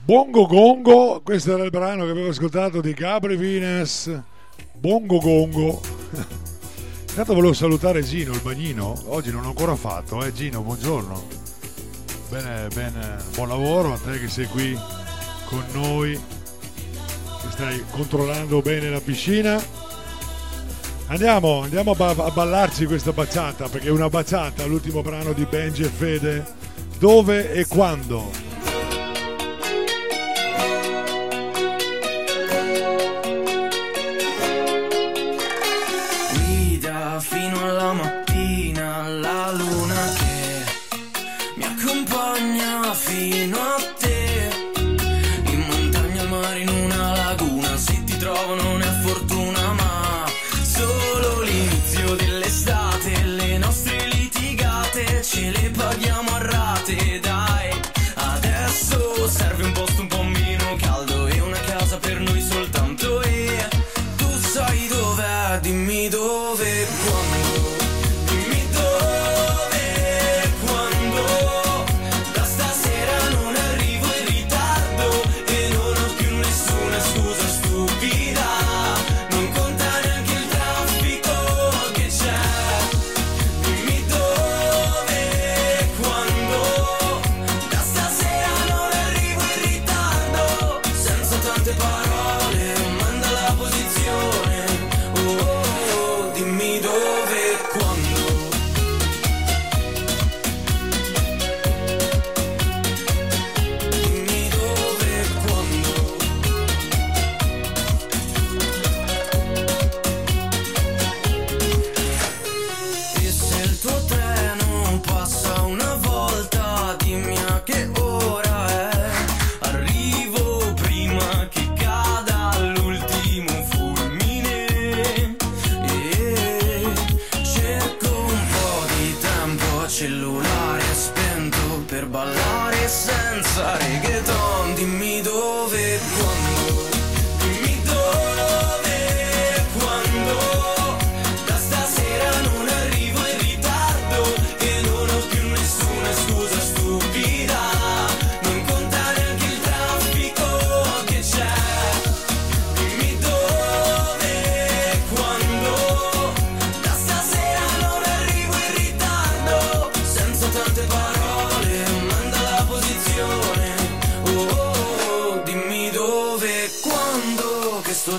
Bongo Gongo, questo era il brano che avevo ascoltato di Gabri Vines. Bongo Gongo. Intanto volevo salutare Gino, il bagnino. Oggi non ho ancora fatto, eh Gino, buongiorno. Bene, bene, buon lavoro a te che sei qui con noi, che stai controllando bene la piscina. Andiamo, andiamo a, ba- a ballarci questa baciata, perché è una baciata, l'ultimo brano di Benji e Fede. Dove e quando?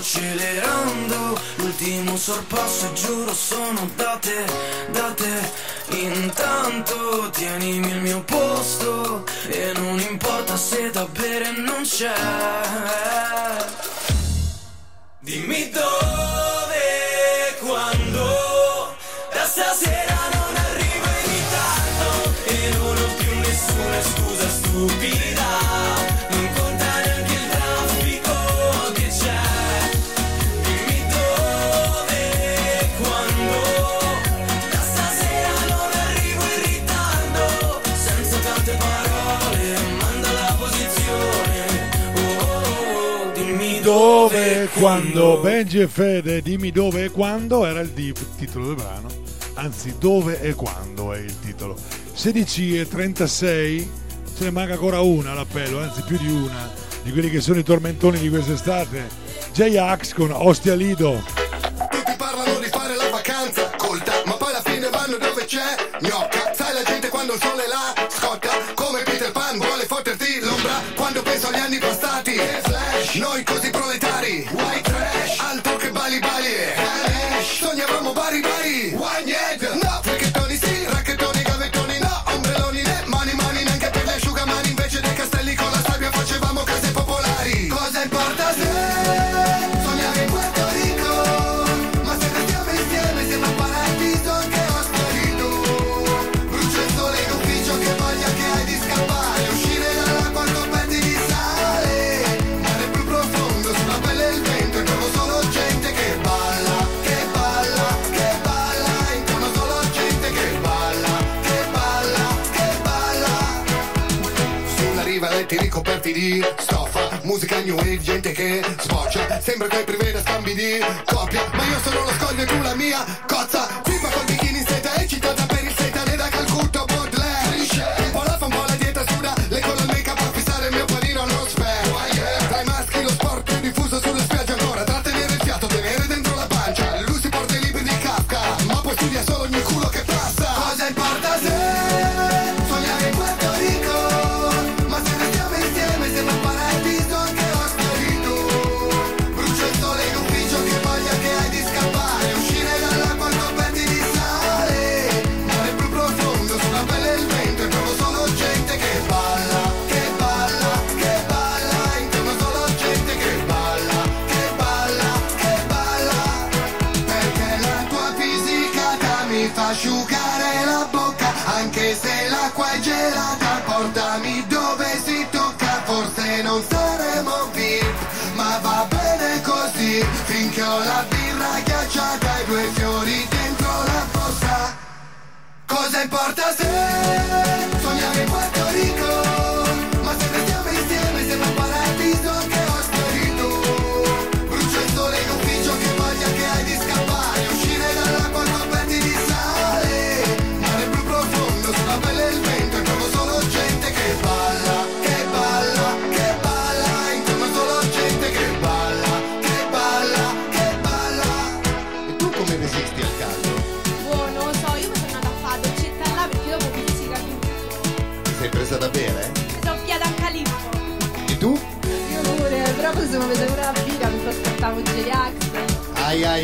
Accelerando. L'ultimo sorpasso e giuro sono date, date. Intanto tienimi il mio posto. E non importa se da bere non c'è. Dimmi dove quando Da stasera non arrivo in ritardo E non ho più nessuna scusa stupida Dove e quando? Benji e Fede, dimmi dove e quando era il titolo del brano. Anzi, dove e quando è il titolo. 16 e 36, ce ne manca ancora una all'appello, anzi più di una, di quelli che sono i tormentoni di quest'estate. J-Ax con Ostia Lido. Tutti parlano di fare la vacanza colta, ma poi alla fine vanno dove c'è gnocca. Sai la gente quando il sole la scotta, come Peter Pan vuole fotterti l'ombra quando penso agli anni passati. E noi così proletari, white new wave, gente che sboccia Sembra che preveda scambi di coppia Ma io sono lo scoglio e tu la mia myself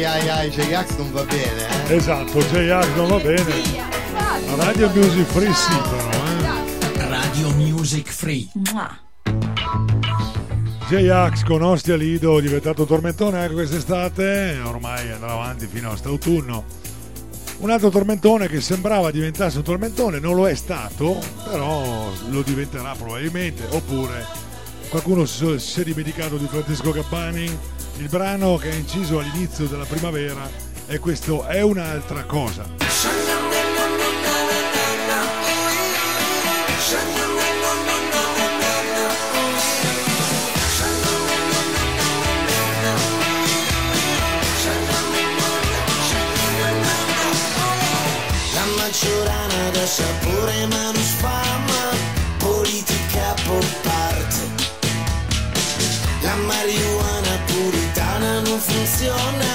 ai ai, J-Ax non va bene. Eh? Esatto, J-Ax non va bene. Radio Music Free sì però. Eh. Radio Music Free. J-Ax con Ostia Lido, diventato tormentone anche quest'estate, ormai andrà avanti fino a quest'autunno. Un altro tormentone che sembrava diventasse un tormentone, non lo è stato, però lo diventerà probabilmente, oppure qualcuno si è dimenticato di Francesco Cappani il brano che è inciso all'inizio della primavera è questo È un'altra cosa. canciones.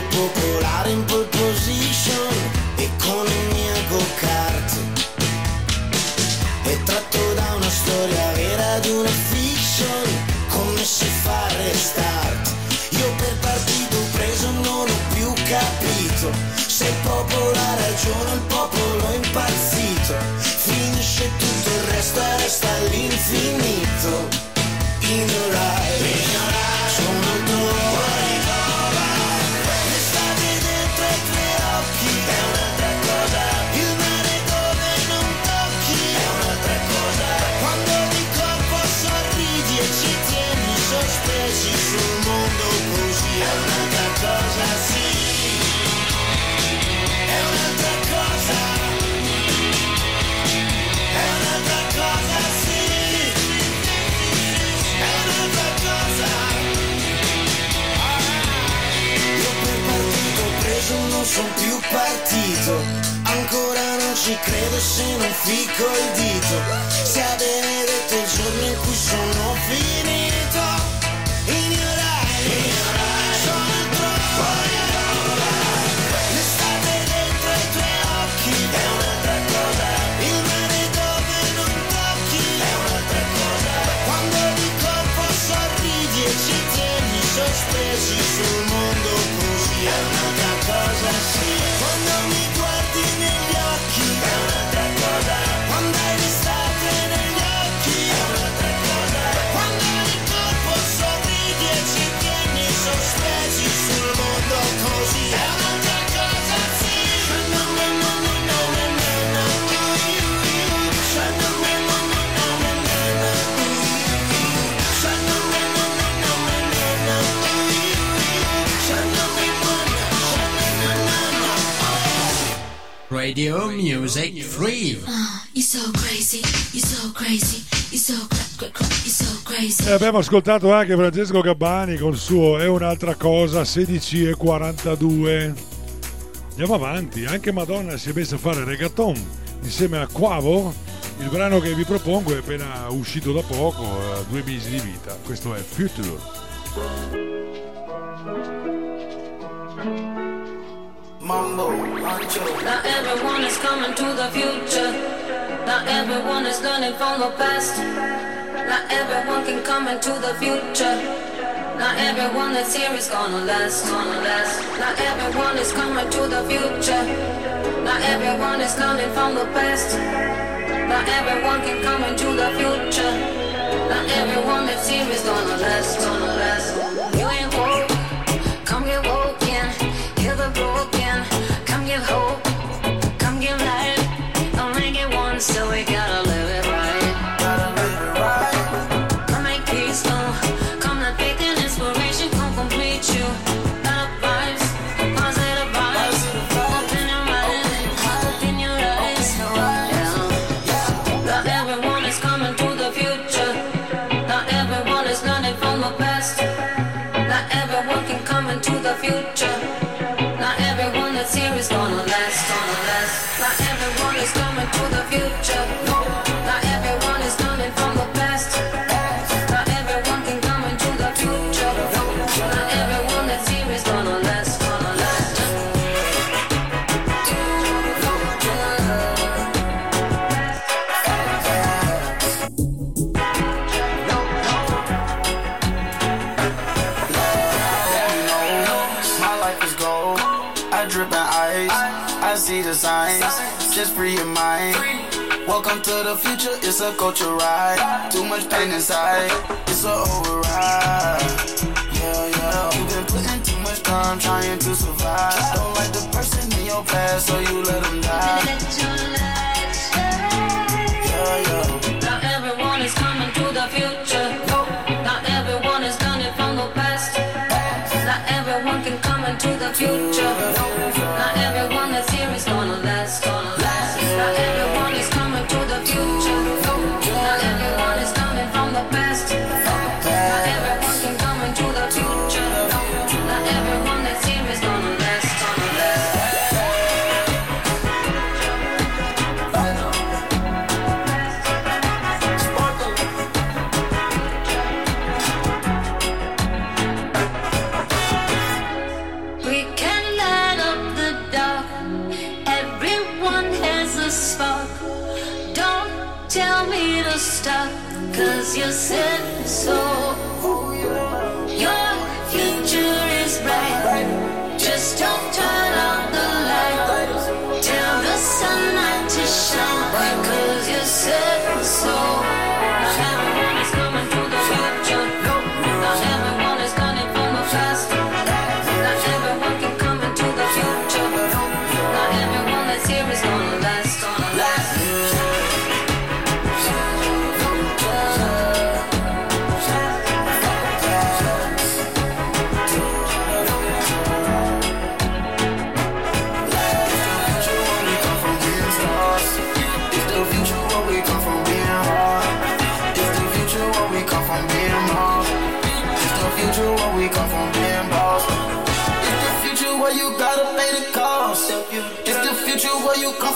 popolare in pole position e con il son più partito. Ancora non ci credo se non fico il dito. Sia benedetto il giorno in cui sono finito Ignorai, ignorai Sono troppo ignorai L'estate dentro i tuoi occhi. È un'altra cosa. Il mare dove non tocchi. È un'altra cosa. Quando di colpo sorridi e ci tieni sospesi sul mondo così. Radio Music Free. E eh, abbiamo ascoltato anche Francesco Gabbani col suo È un'altra cosa 16 e 42. Andiamo avanti, anche Madonna si è messa a fare reggaeton insieme a Quavo. Il brano che vi propongo è appena uscito da poco, eh, due mesi di vita. Questo è Future. Mambo, Not everyone is coming to the future. Not everyone is learning from the past. Not everyone can come into the future. Not everyone that's here is gonna last, gonna last. Not everyone is coming to the future. Not everyone is learning from the past. Not everyone can come into the future. Not everyone that's here is gonna last, gonna last. Broken, come get hope, to the future. It's a culture ride. Too much pain inside. It's a override. Yeah, yeah. You've been putting too much time trying to survive. Don't like the person in your past, so you let them die. Yeah, yeah. Not everyone is coming to the future. Not everyone is learning from the past. Not everyone can come into the future.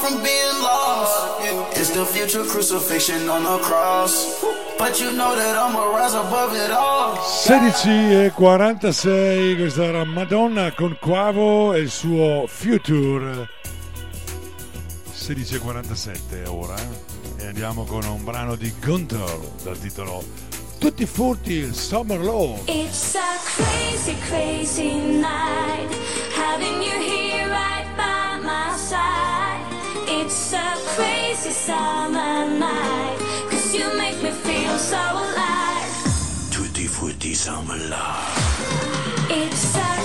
From being lost. It's the future crucifixion on the cross. But you know that I'ma rise above it all. 16 e 46, questa era Madonna con Quavo e il suo Future. 16 e 47 ora eh. e andiamo con un brano di Gunther dal titolo Tutti furti il Summer Love. It's a crazy, crazy night. Having you here right by my side. It's a crazy summer night. Cause you make me feel so alive. Tutti frutti summer love. It's a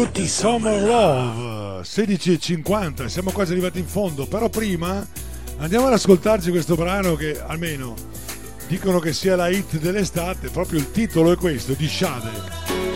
frutti Summer Love 16.50, siamo quasi arrivati in fondo, però prima andiamo ad ascoltarci questo brano che almeno dicono che sia la hit dell'estate, proprio il titolo è questo, di Shade.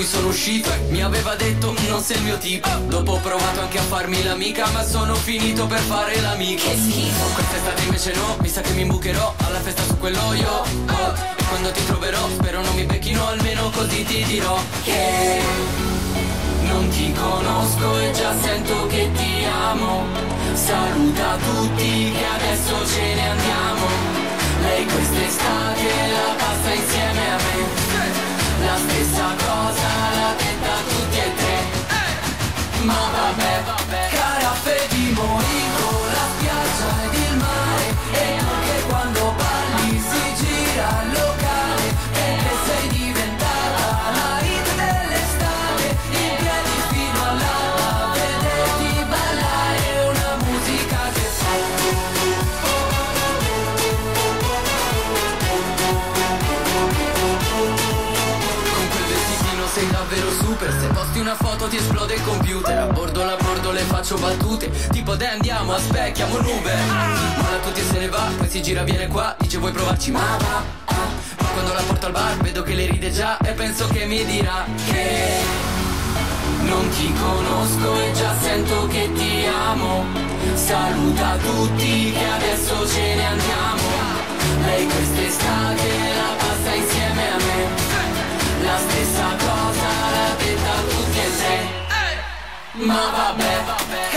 Cui sono uscito mi aveva detto non sei il mio tipo Dopo ho provato anche a farmi l'amica ma sono finito per fare l'amico Che schifo. Quest'estate invece no, mi sa che mi imbucherò alla festa su quello io oh, E quando ti troverò spero non mi becchino almeno così ti dirò Che non ti conosco e già sento che ti amo. Saluta tutti che adesso ce ne andiamo. Lei quest'estate la passa insieme a me la stessa cosa l'ha detta tutti e tre. Ma vabbè, caraffe super Se posti una foto ti esplode il computer. A bordo la bordo le faccio battute. Tipo dai andiamo, aspecchiamo un Uber Molla tutti e se ne va, poi si gira viene qua Dice vuoi provarci? Ma va. Ma quando la porto al bar vedo che le ride già E penso che mi dirà che non ti conosco e già sento che ti amo. Saluta tutti che adesso ce ne andiamo. Lei quest'estate la passa insieme a me. La stessa cosa tre Ma vabbè,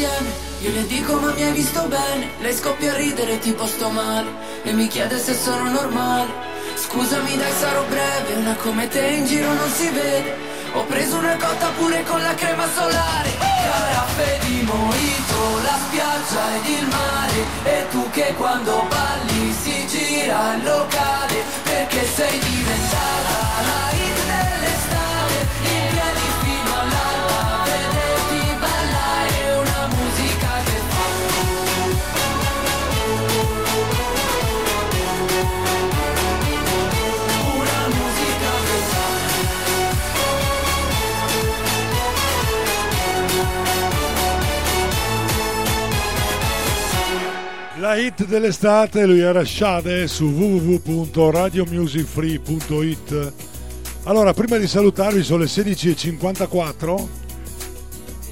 insieme. Io le dico ma mi hai visto bene? Lei scoppia a ridere tipo sto male E mi chiede se sono normale Scusami dai sarò breve Una come te in giro non si vede. Ho preso una cotta pure con la crema solare. Caraffe di mojito, la spiaggia ed il mare. E tu che quando balli si gira il locale Perché sei diventata la La hit dell'estate, lui era Shade su www.radiomusicfree.it. Allora, prima di salutarvi sono le 16.54.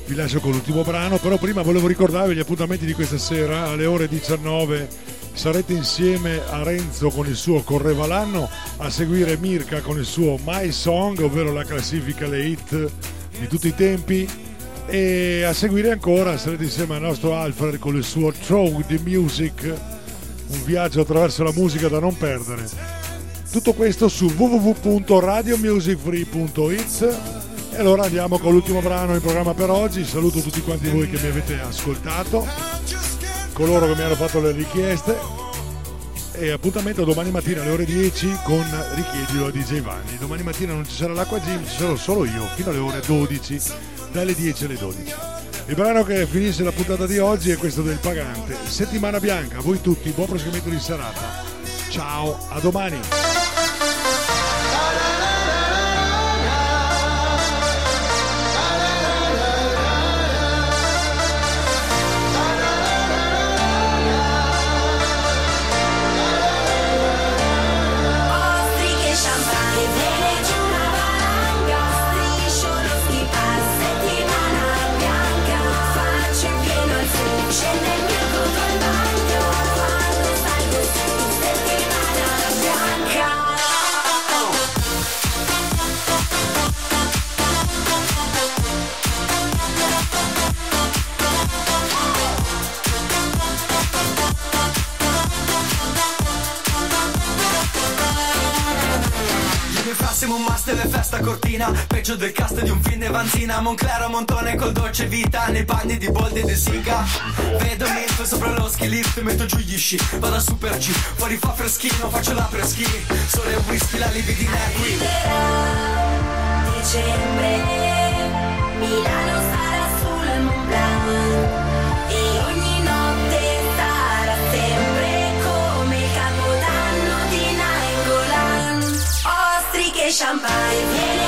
Vi lascio con l'ultimo brano, però prima volevo ricordarvi gli appuntamenti di questa sera alle ore 19 sarete insieme a Renzo con il suo Correva l'anno, a seguire Mirka con il suo My Song, ovvero la classifica le hit di tutti i tempi e a seguire ancora sarete insieme al nostro Alfred con il suo Throw the Music, un viaggio attraverso la musica da non perdere. Tutto questo su www.radiomusicfree.it e allora andiamo con l'ultimo brano in programma per oggi. Saluto tutti quanti voi che mi avete ascoltato, coloro che mi hanno fatto le richieste. E appuntamento domani mattina alle ore 10 con Richiedilo a DJ Vanni. Domani mattina non ci sarà l'acqua gym, ci sarò solo io fino alle ore 12, dalle 10 alle 12. Il brano che finisce la puntata di oggi è questo del Pagante. Settimana bianca, a voi tutti, buon proseguimento di serata. Ciao, a domani. Un must delle festa cortina. Peggio del cast di un film di Vanzina. Monclero Montone col dolce vita. Nei panni di Boldi e di Siga. Vedo Milf sopra lo ski lift Metto giù gli sci, vado a super G. Fuori fa freschino, faccio la preschi Sole e whisky, la libidina è qui. Dicembre. Milano sarà sul Mont Blanc champagne,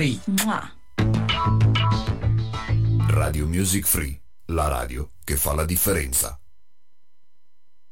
Free. Radio Music Free, la radio che fa la differenza.